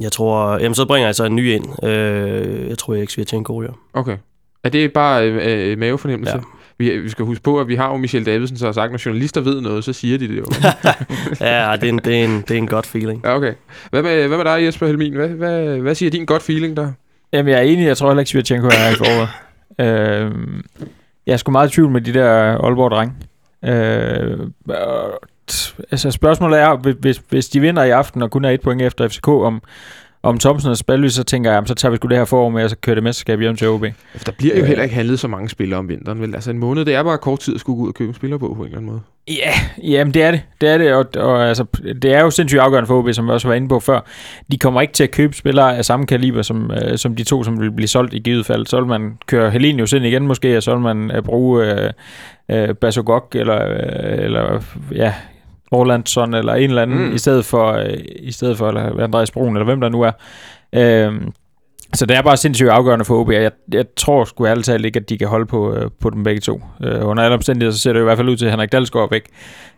Jeg tror, jamen så bringer jeg så en ny ind. Øh, jeg tror ikke, Svirchenko ryger. Okay. Er det bare øh, øh, mavefornemmelse? Ja. Vi, vi skal huske på, at vi har jo Michelle Davidsen, der har sagt, at når journalister ved noget, så siger de det jo. <laughs> Ja, det er en, det er en, det er en godt feeling. ja, okay. Hvad med, hvad med dig, Jesper Helmin? Hvad, hvad, hvad siger din godt feeling der? Jamen, jeg er enig. Jeg tror heller ikke, Svirchenko er i foråret. øh, jeg er sgu meget i tvivl med de der Aalborg-drenge. Øh, altså, spørgsmålet er, hvis- hvis, hvis de vinder i aften og kun er et point efter FCK, om, om Thomsen og Spalby, så tænker jeg, jamen, så tager vi sgu det her forår med, og så kører det mesterskab hjem til OB. Der bliver jo Øh. heller ikke handlet så mange spillere om vinteren, vel? Altså en måned, det er bare kort tid at skulle gå ud og købe en spiller på, på en eller anden måde. Ja, jamen det er det. Det er det, og, og altså, det er jo sindssygt afgørende for OB, som vi også var inde på før. De kommer ikke til at købe spillere af samme kaliber som, øh, som de to, som vil blive solgt i givet fald. Så vil man køre Helenius ind igen måske, og så vil man øh, bruge øh, øh, Basogok eller, øh, eller ja, Orlandsson eller en eller anden, mm. i stedet for, øh, i stedet for eller Andreas Brun, eller hvem der nu er. Øh, så det er bare sindssygt afgørende for OB, og jeg, jeg tror sgu ærligt talt ikke, at de kan holde på, øh, på dem begge to. Øh, under alle omstændigheder, så ser det i hvert fald ud til, at Henrik Dalsgaard er væk.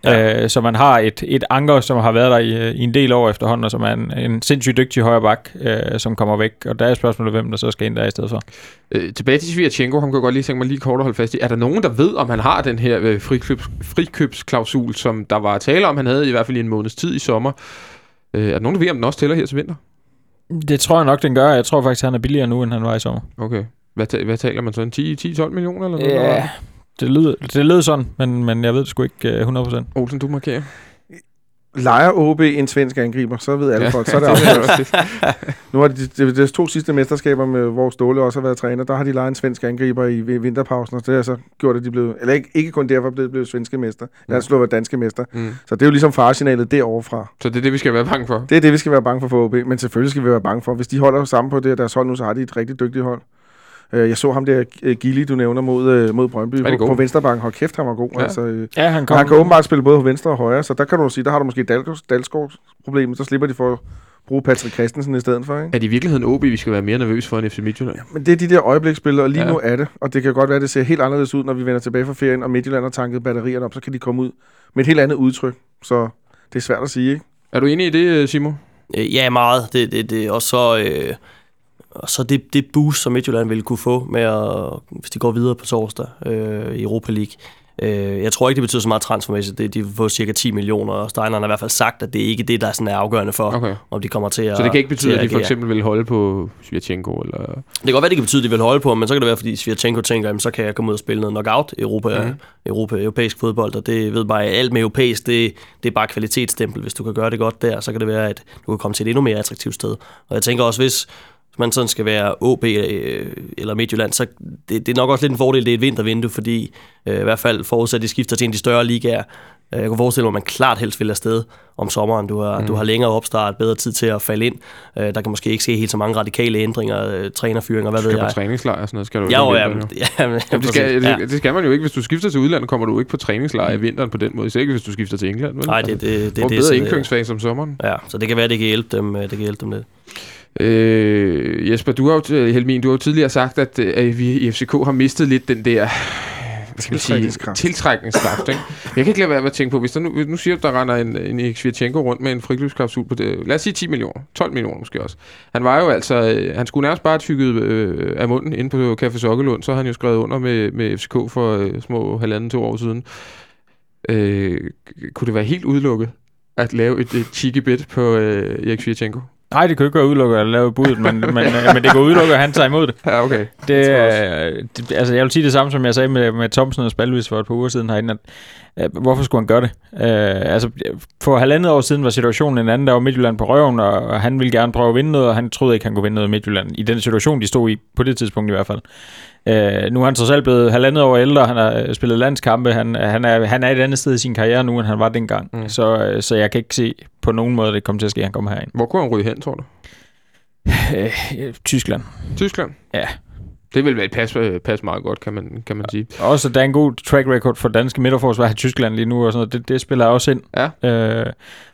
Ja. Øh, så man har et, et anker, som har været der i, i en del år efterhånden, og som er en, en sindssygt dygtig højre bak, øh, som kommer væk. Og der er spørgsmålet, hvem der så skal ind der i stedet for. Øh, tilbage til Svirchenko, ham kan jeg godt lige tænke mig lige kort at holde fast i. Er der nogen, der ved, om han har den her øh, frikøbs, frikøbsklausul, som der var tale om, han havde i hvert fald i en måneds tid i sommer? Øh, er der nogen, der ved, om den også tæller her til vinter? Det tror jeg nok, den gør. Jeg tror faktisk, han er billigere nu, end han var i sommer. Okay. Hvad, ta- hvad taler man så? En 10-12 millioner eller noget? Ja, det lyder, det lyder sådan, men, men jeg ved det sgu ikke øh, 100%. Olsen, du markerer. Lejer OB en svensk angriber, så ved alle Ja. folk, så er det afgjort. <laughs> Nu har de, de, de, to sidste mesterskaber, med, hvor Ståle også har været træner, der har de lejet en svensk angriber i vi- vinterpausen, og det har så gjort, at de blev, eller ikke, ikke kun derfor blev, blev svenske mester, Mm. slået været danske mester. Mm. Så det er jo ligesom faresignalet derovre fra. Så det er det, vi skal være bange for. Det er det, vi skal være bange for for OB, men selvfølgelig skal vi være bange for. Hvis de holder sammen på det deres hold nu, så har de et rigtig dygtigt hold. Øh, Jeg så ham der, Gilly, du nævner, mod, øh, mod Brøndby på, på venstrebanken. Hold kæft, han var god. Ja. Ja. Altså, øh, Ja, han kom. han kan åbenbart spille både på venstre og højre, så der kan du sige, der har du måske Dal- Dalsgaard problemet, så slipper de for at bruge Patrick Christensen i stedet for. Ikke? Er det i virkeligheden OB, vi skal være mere nervøse for end FC Midtjylland? Men det er de der øjebliksspillere, og lige Ja. ja. nu er det. Og det kan godt være, at det ser helt anderledes ud, når vi vender tilbage fra ferien, og Midtjylland har tanket batterierne op, så kan de komme ud med et helt andet udtryk. Så det er svært at sige, ikke? Er du enig i det, Simon? Øh, Ja, meget. Det, det, det, og så, øh, og så det, det boost, som Midtjylland ville kunne få, med at, hvis de går videre på torsdag øh, i Europa League. Øh, jeg tror ikke, det betyder så meget transfermæssigt. Det, de vil få cirka 10 millioner, og Steiner har i hvert fald sagt, at det er ikke det, der er, sådan er afgørende for, Okay. om de kommer til at Så det kan ikke betyde, til at de for eksempel vil holde på Svirchenko, eller... Det kan godt være, det kan betyde, at de vil holde på, men så kan det være, fordi Svirchenko tænker, jamen, så kan jeg komme ud og spille noget knockout i Europa, mm. Europa, europæisk fodbold, og det ved bare, alt med europæisk, det, det er bare kvalitetsstempel. Hvis du kan gøre det godt der, så kan det være, at du kan komme til et endnu mere attraktivt sted. Og jeg tænker også, hvis hvis man sådan skal være OB øh, eller Midtjylland, så det, det er nok også lidt en fordel, det er et vintervindue, fordi øh, i hvert fald forudsat, at de skifter til en af de større ligaer. Øh, Jeg kunne forestille mig, at man klart helst vil afsted om sommeren. Du har, mm. du har længere opstart, bedre tid til at falde ind. Øh, Der kan måske ikke ske helt så mange radikale ændringer, øh, trænerfyringer, hvad Du ved skal på jeg. træningslejr og sådan noget, skal du jo, om ja, vinteren, jo. <laughs> ja, men, Jamen, det, skal, <laughs> ja. det, det skal man jo ikke. Hvis du skifter til udlandet, kommer du ikke på træningslejr i vinteren på den måde. Især ikke, hvis du skifter til England. Vel? Nej, det, det, det, det, det, det det, bedre det- indkøringsfase om sommeren. Ja, så det kan være, det kan hjælpe dem, øh, det kan hjælpe dem lidt. Øh, Jesper, du har jo, t- Helmin, du har jo tidligere sagt, at, øh, at vi i FCK har mistet lidt den der hvad skal man sige, Tiltrækningskraft. Ikke? Jeg kan ikke lade være med at tænke på, hvis der nu, nu siger du, der render en, en Erik rundt med en frikøbsklausul på det, lad os sige 10 millioner, 12 millioner måske også. Han var jo altså, øh, han skulle nærmest bare tykket øh, af munden inde på Café Sokkelund, så har han jo skrevet under med, med FCK for øh, små halvanden, to år siden. Øh, kunne det være helt udelukket at lave et, et cheeky bid på øh, Erik Svirchenko? Nej, det kan ikke være udelukket at lave budet, men, <laughs> men, øh, men det går udelukket, at han tager imod det. Ja, okay. Det, jeg det, altså jeg vil sige det samme, som jeg sagde med, med Thomsen og Spalvis for et par uger siden herinde, at øh, hvorfor skulle han gøre det? Øh, altså, for halvandet år siden var situationen en anden, der var Midtjylland på røven, og, og han ville gerne prøve at vinde noget, og han troede ikke, han kunne vinde noget i Midtjylland, i den situation, de stod i, på det tidspunkt i hvert fald. Øh, nu er han trods alt blevet halvandet år ældre, han har øh, spillet landskampe, han, han, er, han er et andet sted i sin karriere nu, end han var dengang, Mm. så, øh, så jeg kan ikke se på nogen måde, at det kommer til at ske, at han kommer herind. Hvor kunne han ryge hen, tror du? Øh, Tyskland. Tyskland? Ja. Det vil vel passe, passe meget godt, kan man, kan man sige. Også, der er en god track record for danske midterforsvar i Tyskland lige nu, og sådan noget. Det, det spiller også ind. Ja. Øh,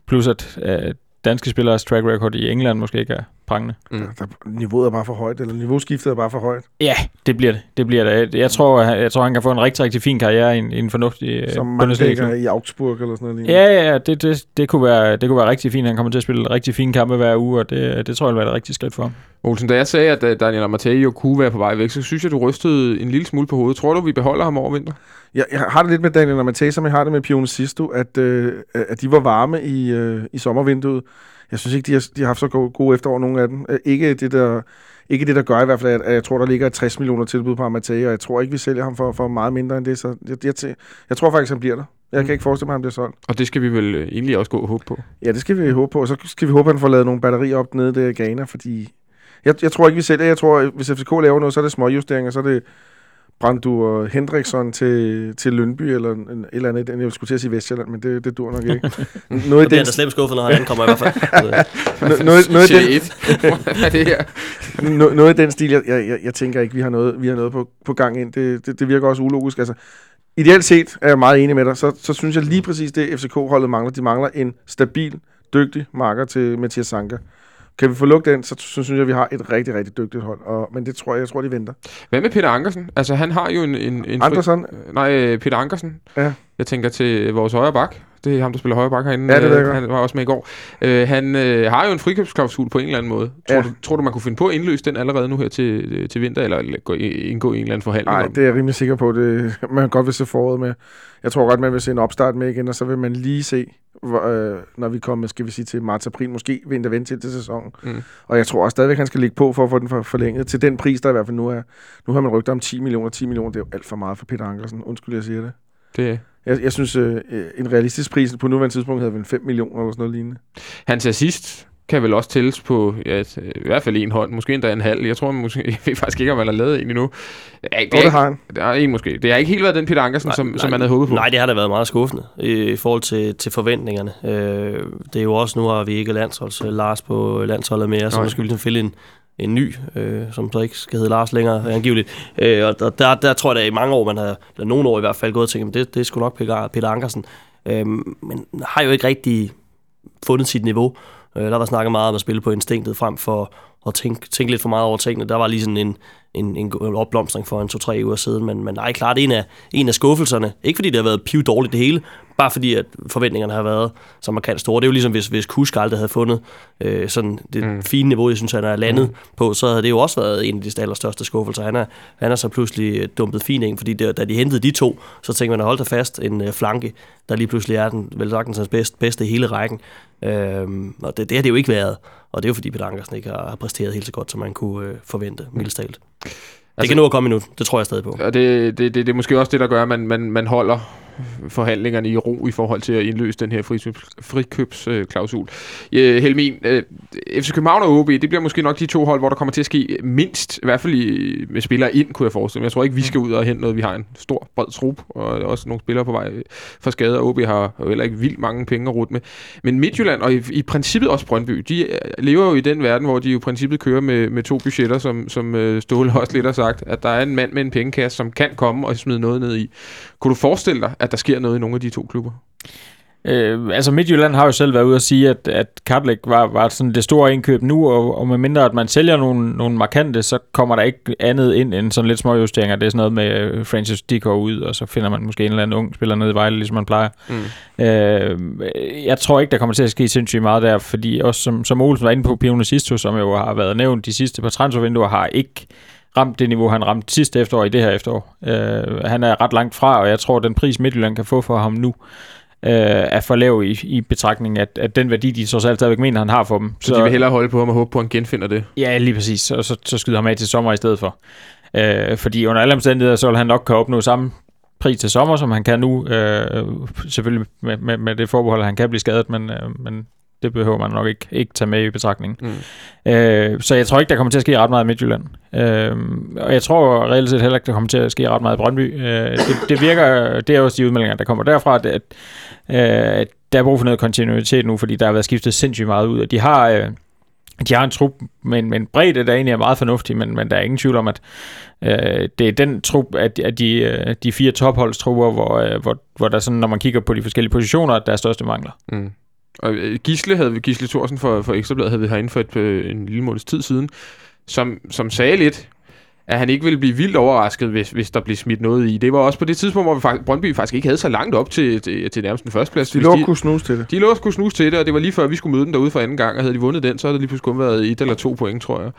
plus at øh, danske spillers track record i England måske ikke er prangende. Der, der, niveauet er bare for højt, eller niveauskiftet er bare for højt. Ja, det bliver det. Det bliver det. Jeg tror, jeg tror han kan få en rigtig, rigtig fin karriere i en, i en fornuftig øh, Som man i Augsburg eller sådan noget. Ja, ja, ja, det, det, det, kunne være, det kunne være rigtig fint. Han kommer til at spille rigtig fine kampe hver uge, og det, det tror jeg vil være et rigtigt skridt for ham. Olsen, da jeg sagde, at Daniel Amateo kunne være på vej væk, så synes jeg, du rystede en lille smule på hovedet. Tror du, vi beholder ham over vinter? Jeg, jeg har det lidt med Daniel Amatei, som jeg har det med Pione Sisto, at, øh, at de var varme i, øh, i sommervinduet. Jeg synes ikke, de har, de har haft så gode, gode efterår, nogle af dem. Øh, ikke, det, der, ikke det, der gør i hvert fald, at, at jeg tror, der ligger et 60 millioner tilbud på Amatei, og jeg tror ikke, vi sælger ham for, for meget mindre end det. Så jeg, jeg, jeg, tror faktisk, han bliver der. Jeg kan ikke forestille mig, at han bliver solgt. Og det skal vi vel egentlig også gå og håbe på. Ja, det skal vi håbe på. Og så skal vi håbe, at han får lavet nogle batterier op nede der i Ghana, fordi jeg, jeg tror ikke, vi sælger. Jeg tror, hvis FCK laver noget, så er det småjusteringer, så er det Brandur Hendriksson til, til Lønby, eller en, eller andet. Jeg skulle til at sige Vestjylland, men det, det dur nok ikke. <laughs> Noget bliver den, han da slemt skuffet, når han ankommer i hvert fald. <laughs> noget, noget, den, <laughs> no, noget i den stil, jeg, jeg, jeg, jeg tænker ikke, vi har noget, vi har noget på, på gang ind. Det, det, det virker også ulogisk. Altså, ideelt set er jeg meget enig med dig. Så, så synes jeg lige præcis det, FCK-holdet mangler. De mangler en stabil, dygtig marker til Mathias Sanka. Kan vi få lukket den, så, synes jeg, vi har et rigtig, rigtig dygtigt hold. Og, men det tror jeg, jeg tror, de venter. Hvad med Peter Ankersen? Altså, han har jo en... en, en Andersen, Fri... Nej, øh, Peter Ankersen. Ja. Jeg tænker til vores højre bak. Det er ham, der spiller højre bak herinde. Ja, det ved jeg Øh. Han var også med i går. Øh, han øh, har jo en frikøbsklausul på en eller anden måde. Tror, Ja. du, tror du, man kunne finde på at indløse den allerede nu her til, øh, til vinter, eller gå, indgå i en eller anden forhandling Nej, det er jeg rimelig sikker på. Det, man godt vil se foråret med. Jeg tror godt, man vil se en opstart med igen, og så vil man lige se, hvor, øh, når vi kommer, skal vi sige, til marts-april, måske vinter vente til til sæsonen. Mm. Og jeg tror også stadigvæk, han skal ligge på for at få den for, forlænget til den pris, der i hvert fald nu er. Nu har man rygtet om 10 millioner. 10 millioner, det er jo alt for meget for Peter Ankersen. Undskyld, jeg siger det. det? Jeg, jeg synes, øh, øh, en realistisk pris på nuværende tidspunkt havde været 5 millioner eller sådan noget lignende. Hans assist kan vel også tælles på ja, et- i hvert fald en hånd, måske endda en halv. Jeg tror måske, <laughs> jeg ved faktisk ikke, om han har lavet en endnu. Ja, det, er det har han. Der er en måske. Det har ikke helt været den Peter Ankersen, som, som man havde håbet på. Nej, det har da været meget skuffende i, i forhold til, til forventningerne. Øh, det er jo også, nu har vi ikke landsholds øh, Lars på landsholdet mere, så Nej. skal vi ligesom finde en, en ny, øh, som så ikke skal hedde Lars længere, angiveligt. Øh, og der, der, der tror jeg, at i mange år, man har, eller nogle år i hvert fald, gået og tænkt, "Men det, det er sgu nok Peter, Peter Ankersen. Øh, men har jo ikke rigtig fundet sit niveau. Øh, der var snakket meget om at spille på instinktet frem for at tænke, tænke lidt for meget over tingene. Der var lige sådan en, en, en opblomstring for en to-tre uger siden, men, men nej, klart en af, en af skuffelserne. Ikke fordi det har været piv dårligt det hele, bare fordi at forventningerne har været så markant store. Det er jo ligesom, hvis, hvis Kusk aldrig havde fundet øh, sådan det Mm. fine niveau, jeg synes, han er landet mm. på, så havde det jo også været en af de allerstørste skuffelser. Han er, han er så pludselig øh, dumpet fin ind, fordi det, da de hentede de to, så tænkte man, at holde fast en øh, flanke, der lige pludselig er den, vel sagtens hans bedste, bedste i hele rækken. Øhm, og det, det har det jo ikke været. Og det er jo fordi Peter Ankersen ikke har præsteret helt så godt, som man kunne øh, forvente, mildest talt. Det Altså- kan nå at komme endnu, det tror jeg stadig på. Og det, det, det, det er måske også det, der gør, at man, man, man holder forhandlingerne i ro i forhold til at indløse den her frikøbs- frikøbsklausul. Øh, Helmin, øh, FC København og OB, det bliver måske nok de to hold, hvor der kommer til at ske mindst, i hvert fald i, med spillere ind, kunne jeg forestille mig. Jeg tror ikke, vi skal ud og hente noget. Vi har en stor, bred trup, og der er også nogle spillere på vej for skade, og OB har jo heller ikke vildt mange penge at rute med. Men Midtjylland, og i, i princippet også Brøndby, de øh, lever jo i den verden, hvor de jo i princippet kører med, med to budgetter, som, som øh, Ståle også lidt har sagt, at der er en mand med en pengekasse, som kan komme og smide noget ned i. Kunne du forestille dig, at der sker noget i nogle af de to klubber? Øh, altså Midtjylland har jo selv været ude at sige, at, at Kartlæk var, var sådan det store indkøb nu, og, og med mindre at man sælger nogle, nogle markante, så kommer der ikke andet ind end sådan lidt små justeringer. Det er sådan noget med øh, Francis Dicker ud, og så finder man måske en eller anden ung spiller nede i Vejle, ligesom man plejer. Mm. Øh, jeg tror ikke, der kommer til at ske sindssygt meget der, fordi også som, som Olsen var inde på, Pione Sisto, som jo har været nævnt de sidste par transfervinduer, har ikke ramt det niveau, han ramte sidste efterår i det her efterår. Øh, han er ret langt fra, og jeg tror, at den pris Midtjylland kan få for ham nu, øh, er for lav i, i betragtning af, at den værdi, de trods alt stadigvæk mener, han har for dem. Så, så de vil hellere holde på ham og håbe på, at han genfinder det. Ja, lige præcis. Og så, så skyder ham af til sommer i stedet for. Øh, fordi under alle omstændigheder, så vil han nok kan opnå samme pris til sommer, som han kan nu. Øh, selvfølgelig med, med, med det forbehold, at han kan blive skadet, men, øh, men det behøver man nok ikke, ikke tage med i betragtning. Mm. Øh, så jeg tror ikke, der kommer til at ske ret meget i Midtjylland. Øh, og jeg tror reelt set heller ikke, der kommer til at ske ret meget i Brøndby. Øh, det, det virker, det er også de udmeldinger, der kommer derfra, at, at øh, der er brug for noget kontinuitet nu, fordi der har været skiftet sindssygt meget ud, og de har... Øh, de har en trup med en, med en bredde, der egentlig er meget fornuftig, men, men der er ingen tvivl om, at øh, det er den trup af, af de, øh, de fire topholdstrupper, hvor, øh, hvor, hvor der sådan, når man kigger på de forskellige positioner, at der er største mangler. Mm. Og øh, Gisle havde vi, Gisle Thorsen for, for Ekstrabladet havde vi herinde for et, øh, en lille måneds tid siden, som, som sagde lidt, at han ikke ville blive vildt overrasket, hvis, hvis der blev smidt noget i. Det var også på det tidspunkt, hvor vi faktisk, Brøndby faktisk ikke havde så langt op til, til, til nærmest den første plads. De lå kunne snuse til det. de lå at kunne snuse til det, og det var lige før, vi skulle møde dem derude for anden gang, og havde de vundet den, så havde det lige pludselig kun været et eller to point, tror jeg.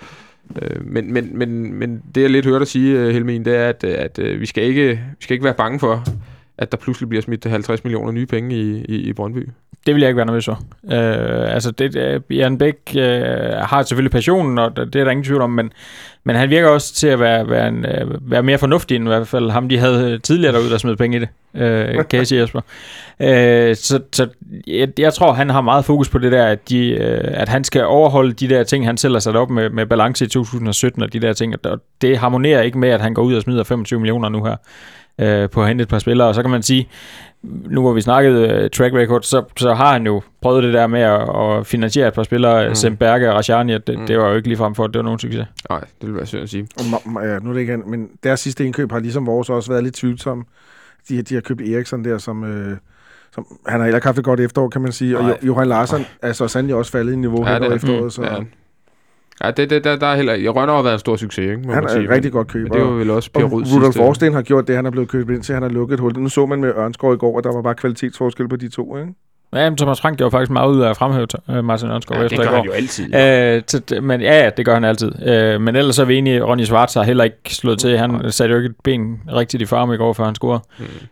Øh, men, men, men, men det, jeg lidt hørte dig sige, Helmin, det er, at, at øh, vi, skal ikke, vi skal ikke være bange for, at der pludselig bliver smidt 50 millioner nye penge i, i, i Brøndby. Det vil jeg ikke være nervøs for. Øh, altså, det, øh, Jan Bæk øh, har selvfølgelig passionen, og det er der ingen tvivl om, men, men han virker også til at være, være, en, øh, være mere fornuftig end i hvert fald ham, de havde øh, tidligere derude, der smed penge i det, øh, kan jeg sige, Jesper. Øh, så så jeg, jeg tror, han har meget fokus på det der, at, de, øh, at han skal overholde de der ting, han selv har sat op med, med balance i 2017 og de der ting, og det harmonerer ikke med, at han går ud og smider 25 millioner nu her øh, på at hente et par spillere, og så kan man sige, nu hvor vi snakkede uh, track record, så, så har han jo prøvet det der med at, at finansiere et par spillere, mm. Mm. Semberge og Rashani, og det, Mm. det var jo ikke ligefrem for, at det var nogen succes. Nej, det vil være synd at sige. Og ma- ja, nu er det ikke, men deres sidste indkøb har ligesom vores også været lidt tvivlsomme. De, de har købt Eriksson der, som, øh, som han har heller ikke haft et godt efterår, kan man sige. Og Nej. jo, Johan Larsen er så sandelig også faldet i niveau ja, Ja, hen det over er- efteråret, så Ja, ja det, det, der, der er heller... Jeg Rønner har været en stor succes, ikke? Må han er sige. rigtig godt Men køb. det var Og, vel også Per og Rud Rudolf sidste- Forsten har gjort det, han er blevet købt ind til, han har lukket et hul. Nu så man med Ørnskov i går, at der var bare kvalitetsforskel på de to, ikke? Ja, men Thomas Frank gjorde faktisk meget ud af at fremhæve uh, Martin Ørnskov Ja, det efter gør han jo altid. Øh, men ja, ja, det gør han altid. Øh, men ellers er vi enige, Ronny Schwartz har heller ikke slået til. Han satte jo ikke et ben rigtigt i farm i går, før han scorede.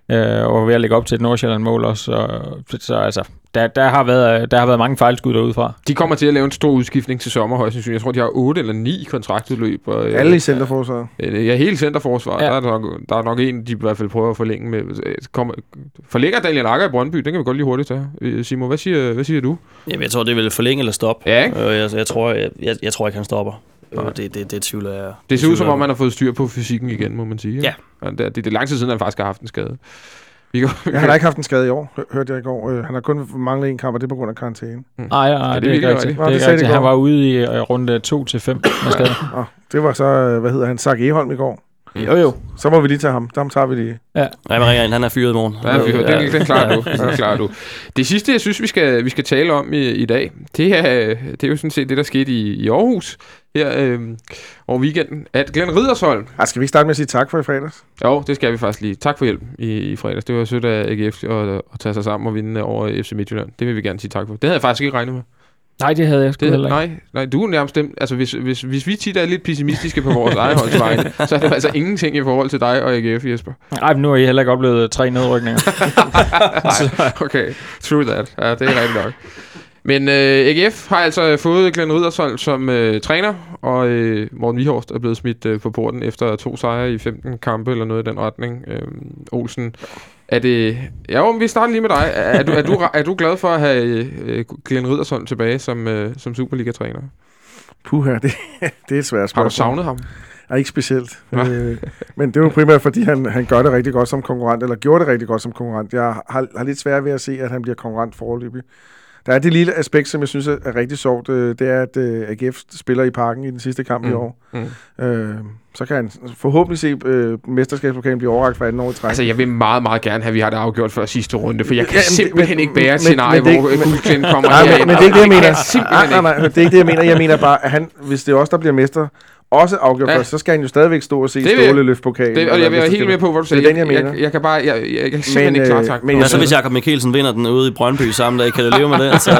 Mm. Øh, og var ved at lægge op til et Nordsjælland-mål også. Så, så altså, der, der, har været, der har været mange fejlskud derude fra. De kommer til at lave en stor udskiftning til sommer, højst sandsynligt. Jeg tror, de har 8 eller 9 kontraktudløb. Og, øh, Alle i centerforsvaret. Øh, Ja, hele centerforsvar. Ja. Der, er nok, der er nok en, de i hvert fald prøver at forlænge med. Øh, Kommer, forlænger Daniel Akker i Brøndby? Den kan vi godt lige hurtigt tage. Øh, Simon, hvad siger, hvad siger du? Jamen, jeg tror, det vil forlænge eller stoppe. Ja, ikke? Øh, jeg, jeg, tror, jeg, jeg, jeg tror ikke, han stopper. Øh, Nej. det, det, det tvivler jeg. Det ser ud som om, man har fået styr på fysikken igen, må man sige. Ja. Det, det, det er lang tid siden, han faktisk har haft en skade. Vi kan, Ja, han har ikke haft en skade i år, hø- hørte jeg i går. Øh, Han har kun manglet en kamp, og det er på grund af karantæne. Nej, nej, det det, det er ikke rigtigt. Det er det ikke sagde rigtigt. de i Han går. var ude i øh, runde 2 til 5 med <coughs> skade. Og det var så, øh, hvad hedder han, Sak Eholm i går. Jo, jo. Så må vi lige tage ham. Dem tager vi lige. Nej, men ringer han er fyret i morgen. Ja, vi, det, det, det klarer du. <laughs> Det klarer du. Det sidste, jeg synes, vi skal, vi skal tale om i, i dag, det er, det er jo sådan set det, der skete i, i Aarhus her øh, over weekenden. At Glenn Riddersholm, Ej, skal vi ikke starte med at sige tak for i fredags? jo, det skal vi faktisk lige. Tak for hjælp i, i fredags. Det var sødt af AGF at, at tage sig sammen og vinde over FC Midtjylland. Det vil vi gerne sige tak for. Det havde jeg faktisk ikke regnet med. Nej, det havde jeg sgu Det, heller ikke. nej, nej, du er nærmest dem. Altså, hvis, hvis, hvis vi tit er lidt pessimistiske på vores <laughs> egen holdsvejen, så er det altså ingenting i forhold til dig og AGF, Jesper. Nej, men nu har I heller ikke oplevet tre nedrykninger. <laughs> <laughs> Nej, okay. True that. Ja, det er rigtigt nok. Men øh, AGF har altså fået Glenn Riddersholm som øh, træner, og øh, Morten Vihorst er blevet smidt øh, på porten efter to sejre i 15 kampe eller noget i den retning. Øh, Olsen, er det... Ja, men vi starter lige med dig. Er du, er du, er du glad for at have øh, Glenn Riddersholm tilbage som, øh, som Superliga-træner? Puh, det, det er et svært Har spørgsmål. du savnet ham? Ja, ikke specielt. Øh, men det er jo primært, fordi han, han gør det rigtig godt som konkurrent, eller gjorde det rigtig godt som konkurrent. Jeg har, har lidt svært ved at se, at han bliver konkurrent forløbig. Der er det lille aspekt, som jeg synes er er rigtig sjovt. øh, Det er, at øh, AGF spiller i parken i den sidste kamp mm. i år. Mm. Øh, så kan han forhåbentlig se øh, mesterskabspokalen blive overragt for anden år i træk. Altså, jeg vil meget, meget gerne have, at vi har det afgjort før sidste runde, for jeg kan det- simpelthen men- ikke bære et scenarie, men hvor Guldklint kommer Nej, men, men det er ikke det, jeg mener. jeg Nej, nej, nej, det er ikke det, jeg mener. Jeg mener bare, at han, hvis det er os, der bliver mester, også afgjort Ja. først, så skal han jo stadigvæk stå og se Det jeg- Ståle løfte pokalen. Det, og jeg vil være helt med på, hvad du siger. Det er den, jeg jeg, mener. jeg, jeg kan bare, jeg, jeg, jeg kan simpelthen Men, ikke klare øh, tak. men jeg så, hvis Jakob Mikkelsen vinder den ude i Brøndby samme dag? Kan du leve med det? Så, <laughs>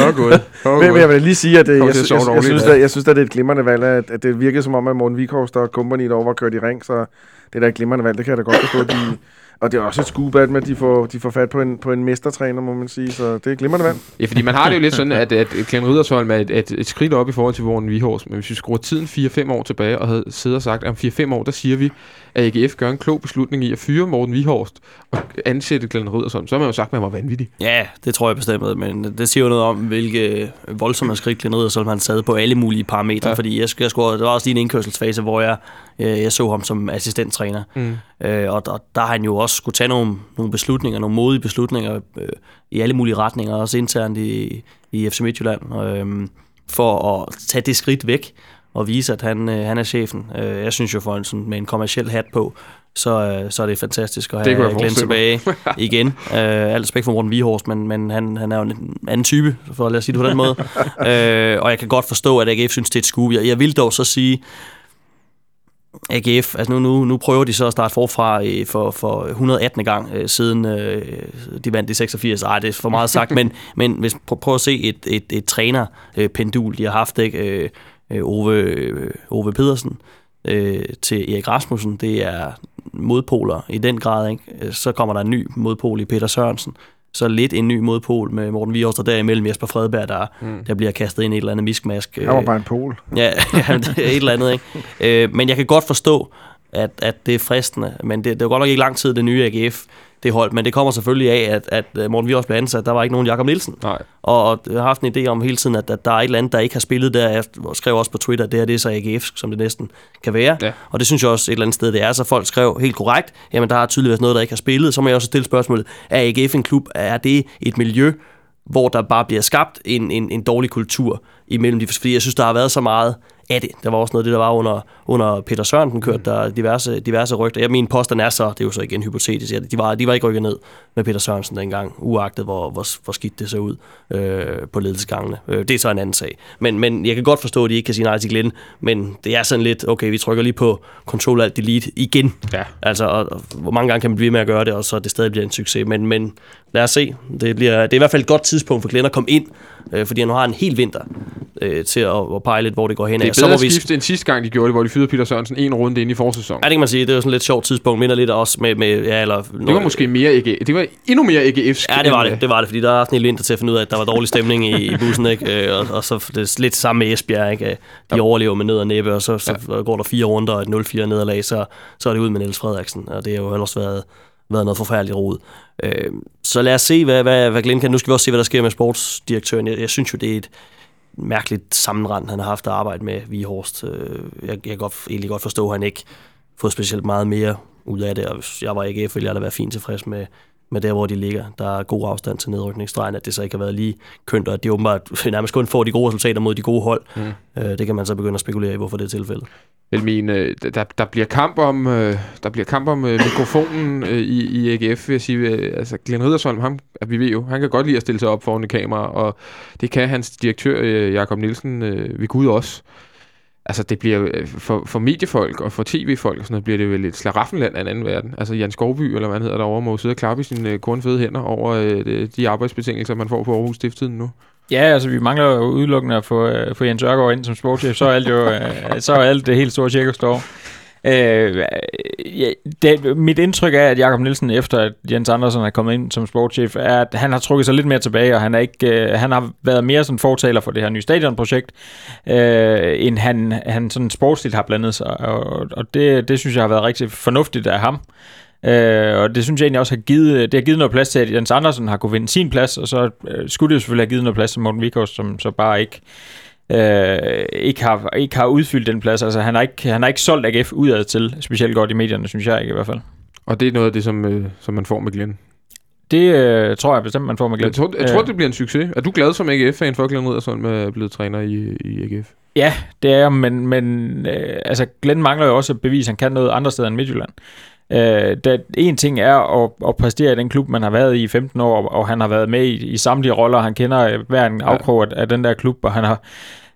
Åh, gud. Åh, Men, men jeg vil lige sige, at øh, Kommer jeg, jeg, jeg, jeg, synes, at, jeg synes, at det er et glimrende valg, at, at det virker som om, at Morten Vikhorst og company derovre var kørt i ring, så det er da et glimrende valg, det kan jeg da godt forstå. at De, og det er også et scoop at med, de får, de får fat på en, på en mestertræner, må man sige, så det er glimrende vand. Ja, fordi man har det jo lidt sådan, at, at Glenn Ridersholm er et, et, et skridt op i forhold til Morten Vihors, men hvis vi skruer tiden 4-5 år tilbage og havde siddet og sagt, at om 4-5 år, der siger vi, at AGF gør en klog beslutning i at fyre Morten Vihorst og ansætte Glenn Riddersholm, så har man jo sagt, at han var vanvittig. ja, det tror jeg bestemt, men det siger jo noget om, hvilke voldsomme skridt Glenn Riddersholm han sad på alle mulige parametre, Ja. ja. fordi jeg, jeg scorede, der var også lige en indkørselsfase, hvor jeg, øh, jeg så ham som assistenttræner, Mm. Øh, og der, der har han jo også skulle tage nogle, nogle beslutninger, nogle modige beslutninger øh, i alle mulige retninger, også internt i, i FC Midtjylland, øh, for at tage det skridt væk. Og vise, at han, øh, han er chefen. Øh, jeg synes jo for en sådan, med en kommersiel hat på, så, øh, så er det fantastisk at have Glenn tilbage <laughs> igen. Øh, alt respekt for Morten Vihorst, men, men han, han er jo en anden type, for at lade os sige det på den måde. <laughs> øh, og jeg kan godt forstå, at AGF synes, det er et skue. Jeg, jeg vil dog så sige, AGF, altså nu, nu, nu prøver de så at starte forfra øh, for, for 118. gang øh, siden øh, de vandt i 86. Ej, det er for meget sagt, <laughs> men, men hvis, prøv, prøv at se et, et, et trænerpendul, de har haft, ikke? Øh, øh, Ove, øh, Ove Pedersen øh, til Erik Rasmussen, det er modpoler i den grad. Ikke? Øh, Så kommer der en ny modpol i Peter Sørensen, så lidt en ny modpol med Morten Vihorst, og derimellem Jesper Fredberg, der, mm. der bliver kastet ind i et eller andet miskmask. Han var bare en pol. Ja, <laughs> ja, det er et eller andet, ikke? Øh, men jeg kan godt forstå, at, at det er fristende. Men det, det var godt nok ikke lang tid, det nye AGF det holdt. Men det kommer selvfølgelig af, at, at øh, Morten Vihorst blev ansat. Der var ikke nogen Jakob Nielsen. Nej. Og, og jeg har haft en idé om hele tiden, at, at der er et eller andet, der ikke har spillet der. Jeg skrev også på Twitter, at det her det er så AGF, som det næsten kan være. Ja. Og det synes jeg også et eller andet sted, det er. Så folk skrev helt korrekt, jamen der har tydeligvis noget, der ikke har spillet. Så må jeg også stille spørgsmålet, er AGF en klub? Er det et miljø, hvor der bare bliver skabt en, en, en dårlig kultur imellem de Fordi jeg synes, der har været så meget af det. Der var også noget af det, der var under, under Peter Sørensen kørt, der diverse, diverse rygter. Jeg min påstand er så, det er jo så igen hypotetisk, at de var, de var ikke rykket ned med Peter Sørensen dengang, uagtet hvor, hvor, hvor skidt det så ud øh, på ledelsesgangene. Øh, det er så en anden sag. Men, men jeg kan godt forstå, at de ikke kan sige nej til Glenn, men det er sådan lidt, okay, vi trykker lige på Control Alt Delete igen. Ja. Altså, og, og, hvor mange gange kan man blive med at gøre det, og så det stadig bliver en succes. Men, men lad os se. Det, bliver, det er i hvert fald et godt tidspunkt for Glenn at komme ind, øh, fordi han nu har en hel vinter øh, til at, at pege lidt, hvor det går hen. Det er af. Så bedre at vi, skifte end sidste gang, de gjorde det, hvor de fyrede Peter Sørensen en runde ind i forsæsonen. Ja, det kan man sige. Det var sådan et lidt sjovt tidspunkt. Minder lidt også med... med ja, eller, Det var måske mere AGF. Det var endnu mere AGF'sk. Ja, det var det. Det var det, fordi der har haft en vinter til at finde ud af, at der var dårlig stemning i, i bussen, ikke? Øh, Og, og, så det er lidt samme med Esbjerg, ikke? De Ja. overlever med ned og næppe, og så, så går der fire runder og et 0-4 nederlag, så, så er det ud med Niels Frederiksen, og det har jo ellers været, været noget forfærdeligt rod. Øh, så lad os se, hvad, hvad, hvad Glenn kan. Nu skal vi også se, hvad der sker med sportsdirektøren. Jeg, jeg synes jo, det er et mærkeligt sammenrend, han har haft at arbejde med Vihorst. Øh, jeg, jeg kan godt, egentlig godt forstå, at han ikke fået specielt meget mere ud af det, og hvis jeg var AGF, ville jeg da være fint tilfreds med, med der, hvor de ligger. Der er god afstand til nedrykningsstregen, at det så ikke har været lige kønt, og at de åbenbart <laughs> nærmest kun får de gode resultater mod de gode hold. Mm. Øh, det kan man så begynde at spekulere i, hvorfor det er tilfældet. Vel, min, øh, der, der bliver kamp om, øh, der bliver kamp om mikrofonen <laughs> i, i AGF, vil jeg sige. Altså, Glenn Riddersholm, ham, at vi ved jo, han kan godt lide at stille sig op foran et kamera, og det kan hans direktør, Jakob Nielsen, ved Gud også. Altså, det bliver øh, for, for mediefolk og for tv-folk og sådan noget, bliver det vel et slaraffenland af en anden verden. Altså, Jan Skovby, eller hvad han hedder derovre, må jo sidde og klappe i sine øh, kornfede hænder over øh, de- arbejdsbetingelser, man får på Aarhus Stifttiden nu. Ja, altså vi mangler jo udelukkende at få, øh, få Jens Ørgaard ind som sportschef, så er alt jo øh, så er alt det helt store cirkus står. Øh, ja, det, mit indtryk er, at Jakob Nielsen, efter at Jens Andersen er kommet ind som sportschef, er, at han har trukket sig lidt mere tilbage, og han, er ikke, øh, han har været mere sådan fortaler for det her nye stadionprojekt, øh, end han, han sådan sportsligt har blandet sig, og, og det, det synes jeg har været rigtig fornuftigt af ham. Øh, og det synes jeg egentlig også har givet, det har givet noget plads til, at Jens Andersen har kunne vinde sin plads, og så øh, skulle det jo selvfølgelig have givet noget plads til Morten Vikos, som så bare ikke øh, ikke, har, ikke har udfyldt den plads. Altså, han har ikke, han har ikke solgt AGF udad til, specielt godt i medierne, synes jeg ikke i hvert fald. Og det er noget af det, som, øh, som man får med Glenn. Det øh, tror jeg bestemt, man får med Jeg Glenn. tror, jeg tror, Øh, det bliver en succes. Er du glad som AGF-fan for, at Glenn Riddersholm er blevet træner i, i AGF? Ja, det er jeg, men, men øh, altså, Glenn mangler jo også at bevise, at han kan noget andre steder end Midtjylland. Øh, der, en ting er at, at præstere i den klub, man har været i i 15 år, og han har været med i, i samtlige roller. Han kender øh, hver en afkrog af, af den der klub, og han har,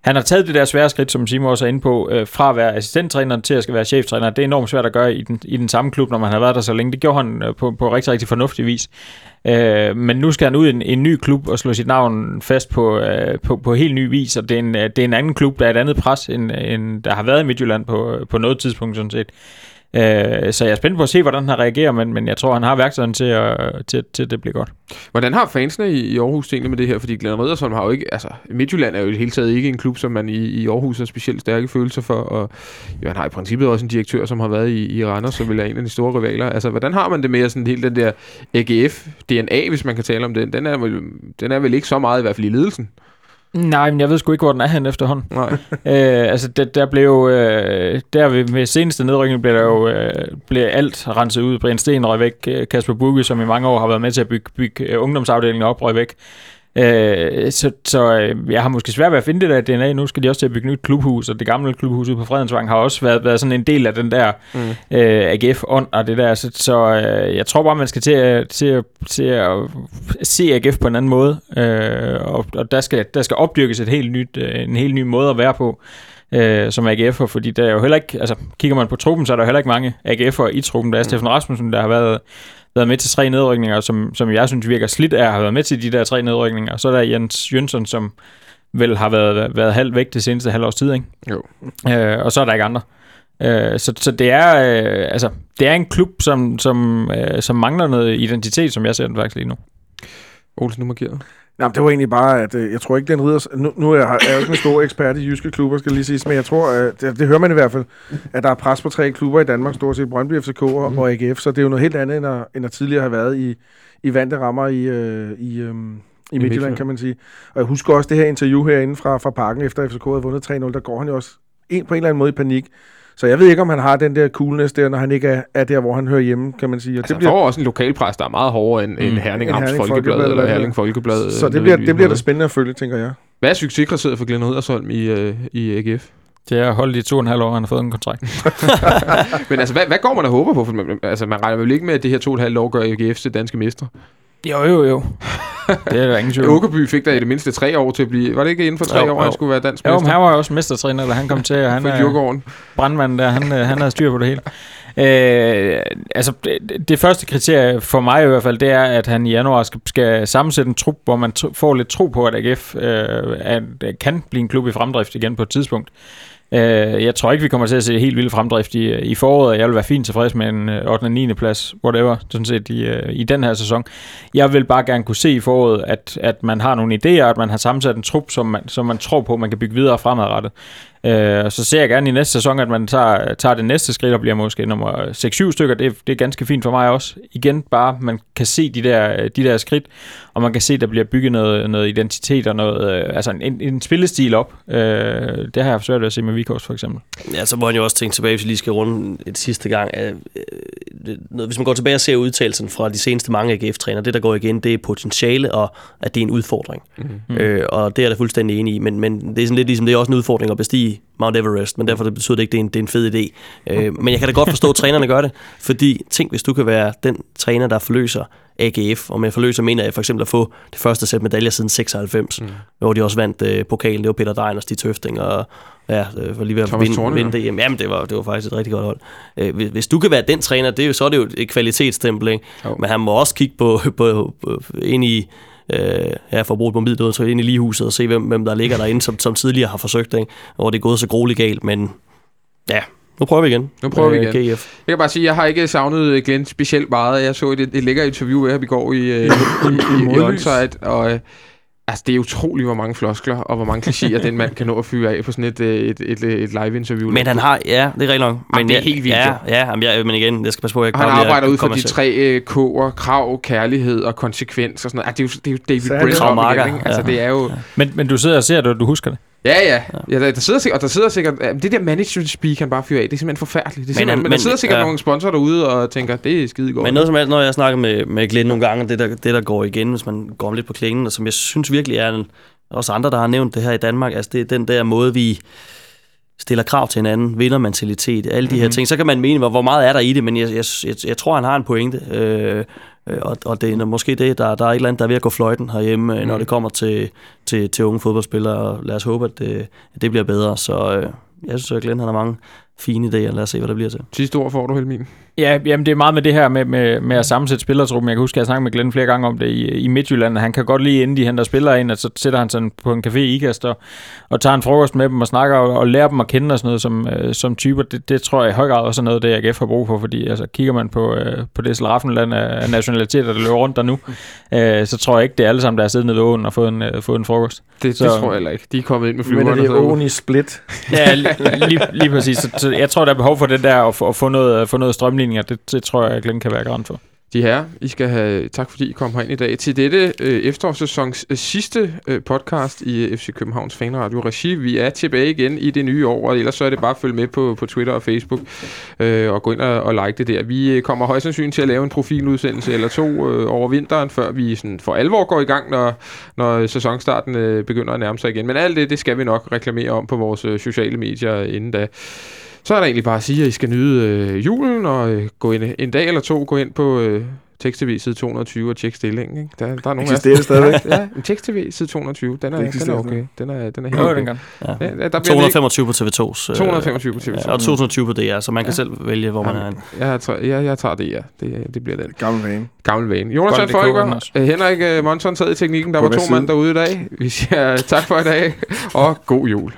han har taget det der svære skridt, som Simon også er inde på, øh, fra at være assistenttræner til at skal være cheftræner. Det er enormt svært at gøre i den, i den samme klub, når man har været der så længe. Det gjorde han øh, på, på rigtig, rigtig fornuftig vis. Øh, men nu skal han ud i en, en ny klub og slå sit navn fast på, øh, på, på helt ny vis, og det er, en, øh, det er en anden klub, der er et andet pres, end, end der har været i Midtjylland på, på noget tidspunkt sådan set. Øh, så jeg er spændt på at se, hvordan han reagerer, men, men jeg tror, han har værktøjerne til, at, til, til at det bliver godt. Hvordan har fansene i, i Aarhus egentlig med det her? Fordi Glenn Riddersholm har jo ikke... Altså, Midtjylland er jo i det hele taget ikke en klub, som man i, i Aarhus har specielt stærke følelser for. Og jo, han har i princippet også en direktør, som har været i, i Randers, som vil være en af de store rivaler. Altså, hvordan har man det med sådan hele den der AGF-DNA, hvis man kan tale om den? Den er, vel, den er vel ikke så meget, i hvert fald i ledelsen. Nej, men jeg ved sgu ikke, hvor den er hen efterhånden. Nej. <laughs> øh, altså, der, der blev... Øh, der ved, ved seneste nedrykning blev der jo øh, blev alt renset ud. Brian Sten røg væk. øh, Kasper Bugge, som i mange år har været med til at bygge, bygge øh, ungdomsafdelingen op, røg væk. Øh, så så øh, jeg har måske svært ved at finde det der DNA. Nu skal de også til at bygge nyt klubhus, og det gamle klubhus ude på Fredensvang har også været, været sådan en del af den der mm. øh, AGF-ånd og det der. Så, så øh, jeg tror bare, man skal til at, til, at, til at se AGF på en anden måde. Øh, og og der, skal, der skal opdyrkes et helt nyt, øh, en helt ny måde at være på øh, som AGF'er, fordi der er jo heller ikke, altså kigger man på truppen, så er der heller ikke mange AGF'er i truppen. Der er mm. Steffen Rasmussen, der har været været med til tre nedrykninger, som, som jeg synes virker slidt af, har været med til de der tre nedrykninger. Så er der Jens Jønsson, som vel har været, været halvt væk det seneste halvårs tid, ikke? Jo. Øh, og så er der ikke andre. Øh, så, så det er øh, altså det er en klub som som øh, som mangler noget identitet, som jeg ser den faktisk lige nu. Olsen, nu markeret. Nej, det var egentlig bare, at øh, jeg tror ikke, den rider... Nu, nu er jeg, er jeg jo ikke en stor ekspert i jyske klubber, skal lige sige, men jeg tror, at det, det hører man i hvert fald, at der er pres på tre klubber i Danmark, stort set Brøndby, FCK og, mm. og AGF, så det er jo noget helt andet, end at, end at tidligere have været i, i vante rammer i, øh, i, øh, i Midtjylland, kan man sige. Og jeg husker også det her interview herinde fra, fra parken, efter FCK havde vundet 3-0, der går han jo også en, på en eller anden måde i panik. Så jeg ved ikke, om han har den der coolness der, når han ikke er, er der, hvor han hører hjemme, kan man sige. Og Altså, det bliver... får også en lokalpres, der er meget hårdere end, mm. end Herning Amts Herning Folkeblad, Folkeblad, eller Herning Folkeblad. så øh, det bliver, det bliver da spændende at følge, tænker jeg. Hvad er succeskriteriet for Glenn Riddersholm i, øh, i AGF? Det er at holde de to og en halv år, han har fået en kontrakt. <laughs> Men altså, hvad, hvad går man og håber på? For man, altså, man regner vel ikke med, at det her to og et halvt år gør AGF til danske mestre. jo, jo, jo. Det er der ingen tvivl. Åkerby fik der i det mindste tre år til at blive... Var det ikke inden for tre Jo, år, han jo. skulle være dansk Jo, men mester? han var jo også mestertræner, eller han kom til, og han for Djurgården. brandmanden der, han, øh, han havde styr på det hele. Øh, altså, det, det første kriterie for mig i hvert fald, det er, at han i januar skal, skal sammensætte en trup, hvor man tr- får lidt tro på, at AGF øh, er, kan blive en klub i fremdrift igen på et tidspunkt. Øh, jeg tror ikke, vi kommer til at se helt vild fremdrift i, i foråret. Jeg vil være fint tilfreds med en 8. og 9. plads, whatever, sådan set i, øh, i den her sæson. Jeg vil bare gerne kunne se i foråret, at, at man har nogle idéer, at man har sammensat en trup, som man, som man tror på, man kan bygge videre fremadrettet. Øh, så ser jeg gerne i næste sæson, at man tager, tager det næste skridt og bliver måske nummer 6-7 stykker. Det, er- det er ganske fint for mig også. Igen bare, man kan se de der, de der skridt, og man kan se, der bliver bygget noget, noget identitet og noget, øh, altså en, en spillestil op. Øh, det har jeg svært ved at se med Vikos for eksempel. Ja, så må han jo også tænke tilbage, hvis vi lige skal runde et sidste gang. øh, noget- Hvis man går tilbage og ser udtalelsen fra de seneste mange AGF-træner, det der går igen, det er potentiale, og at det er en udfordring. Mm. Øh, og det er jeg da fuldstændig enig i, men, men det er sådan lidt ligesom, det er også en udfordring at bestige Mount Everest, men derfor det betyder det ikke, det er en, det er en fed idé. Øh, men jeg kan da godt forstå, at trænerne gør det, fordi tænk, hvis du kan være den træner, der forløser AGF, og med forløser mener jeg for eksempel at få det første sæt medaljer siden 96, mm. hvor de også vandt øh, pokalen, det var Peter og Stig Tøfting, og ja, øh, var lige ved at vinde, vinde det. Jamen, jamen det, var, det var faktisk et rigtig godt hold. Øh, hvis, hvis du kan være den træner, det er jo, så er det jo et kvalitetsstempel, ikke? Jo. Men han må også kigge på, på, på ind i øh, ja, for at bruge et mobilt så ind i ligehuset og se, hvem, hvem der ligger derinde, som, som tidligere har forsøgt, ikke? og hvor det er gået så grueligt galt, men ja, nu prøver vi igen. Nu prøver vi med igen. GF. Jeg kan bare sige, at jeg har ikke savnet Glenn specielt meget. Jeg så et, et lækkert interview af ham i går i, øh, i, i, i, <coughs> i modlys. Onsite, og øh, altså, det er utroligt, hvor mange floskler og hvor mange klichéer <laughs> den mand kan nå at fyre af på sådan et, øh, et, et, et live-interview. Men han har, ja, det er rigtig nok. Men det er helt vildt, Ja, ja jamen, jeg, men igen, jeg skal passe på, at jeg han arbejder ud fra de tre øh, K'er, krav, kærlighed og konsekvens og sådan noget. Altså, det, er jo, det er jo David Brent? Altså, ja. det er jo... Men, men du sidder og ser det, og du husker det. Ja, ja. ja der, der sidder sikkert, og der sidder sikkert... Det der management speak, han bare fyrer af, det er simpelthen forfærdeligt. Det er Men simpelthen, men, men, der sidder sikkert ja. nogle sponsorer derude og tænker, det er skide godt. Men noget som helst, når jeg snakker med, med Glenn nogle gange, det der, det der går igen, hvis man går lidt på klingen, og som jeg synes virkelig er en, også andre, der har nævnt det her i Danmark, altså det er den der måde, vi stiller krav til hinanden, vindermentalitet, alle de mm-hmm. her ting. Så kan man mene, hvor, hvor meget er der i det, men jeg, jeg, jeg, jeg tror, han har en pointe. Øh, og, og det er måske det, der, der er et eller andet, der er ved at gå fløjten herhjemme, mm. når det kommer til, til, til unge fodboldspillere, lad os håbe, at det, at det bliver bedre. Så øh, jeg synes, at Glenn han har mange fine idéer. Lad os se, hvad der bliver til. Sidste ord får du, Helmin. Ja, jamen det er meget med det her med, med, med at sammensætte spillertruppen. Jeg kan huske, at jeg snakkede med Glenn flere gange om det i, i Midtjylland. Han kan godt lide, inden de henter spillere ind, at så sætter han sådan på en café i Ikast og, og tager en frokost med dem og snakker og, og lærer dem at kende og sådan noget som, øh, som typer. Det, det tror jeg i høj grad også er noget, det AGF har brug for, fordi altså, kigger man på, øh, på det slaraffenland af, af nationaliteter, der løber rundt der nu, øh, så tror jeg ikke, det er alle sammen, der er siddet nede ved åen og fået en, øh, fået en frokost. Det, det Så- tror jeg heller ikke. De er kommet ind med Men er flyverne. det åen i split? Ja, li- lige, lige præcis. Så, så jeg tror, der er behov for det der at at få noget, få noget strømligninger. Det, det tror jeg, Glenn kan være garant for. De her, I skal have tak fordi I kom herind i dag til dette øh, efterårssæsons øh, sidste øh, podcast i øh, FC Københavns Fanradio Regi. Vi er tilbage igen i det nye år, og ellers så er det bare at følge med på, på Twitter og Facebook øh, og gå ind og, og like det der. Vi øh, kommer højst sandsynligt til at lave en profiludsendelse eller to øh, over vinteren, før vi sådan for alvor går i gang, når, når sæsonstarten øh, begynder at nærme sig igen. Men alt det, det skal vi nok reklamere om på vores øh, sociale medier inden da. Så er der egentlig bare at sige, at I skal nyde øh, julen og øh, gå ind en dag eller to gå ind på øh, tekst-tv side 220 og tjekke stillingen. Ikke? Der, der er nogle Eksisterer det stadigvæk? ja, en tekst-tv side 220. Den er, Det den er okay. Den er, den er helt okay. Ja. Ja, der bliver 225 på TV2's. øh, 225 på TV2. Ja, og 220 på DR, så man kan selv vælge, hvor man er. Jeg, tager, jeg, jeg tager det, ja. Det, det bliver den. Gammel vane. Gammel vane. Jonas det Folker, øh, Henrik øh, Monson sad i teknikken. Der På var to mand derude i dag. Vi siger tak for i dag, og god jul.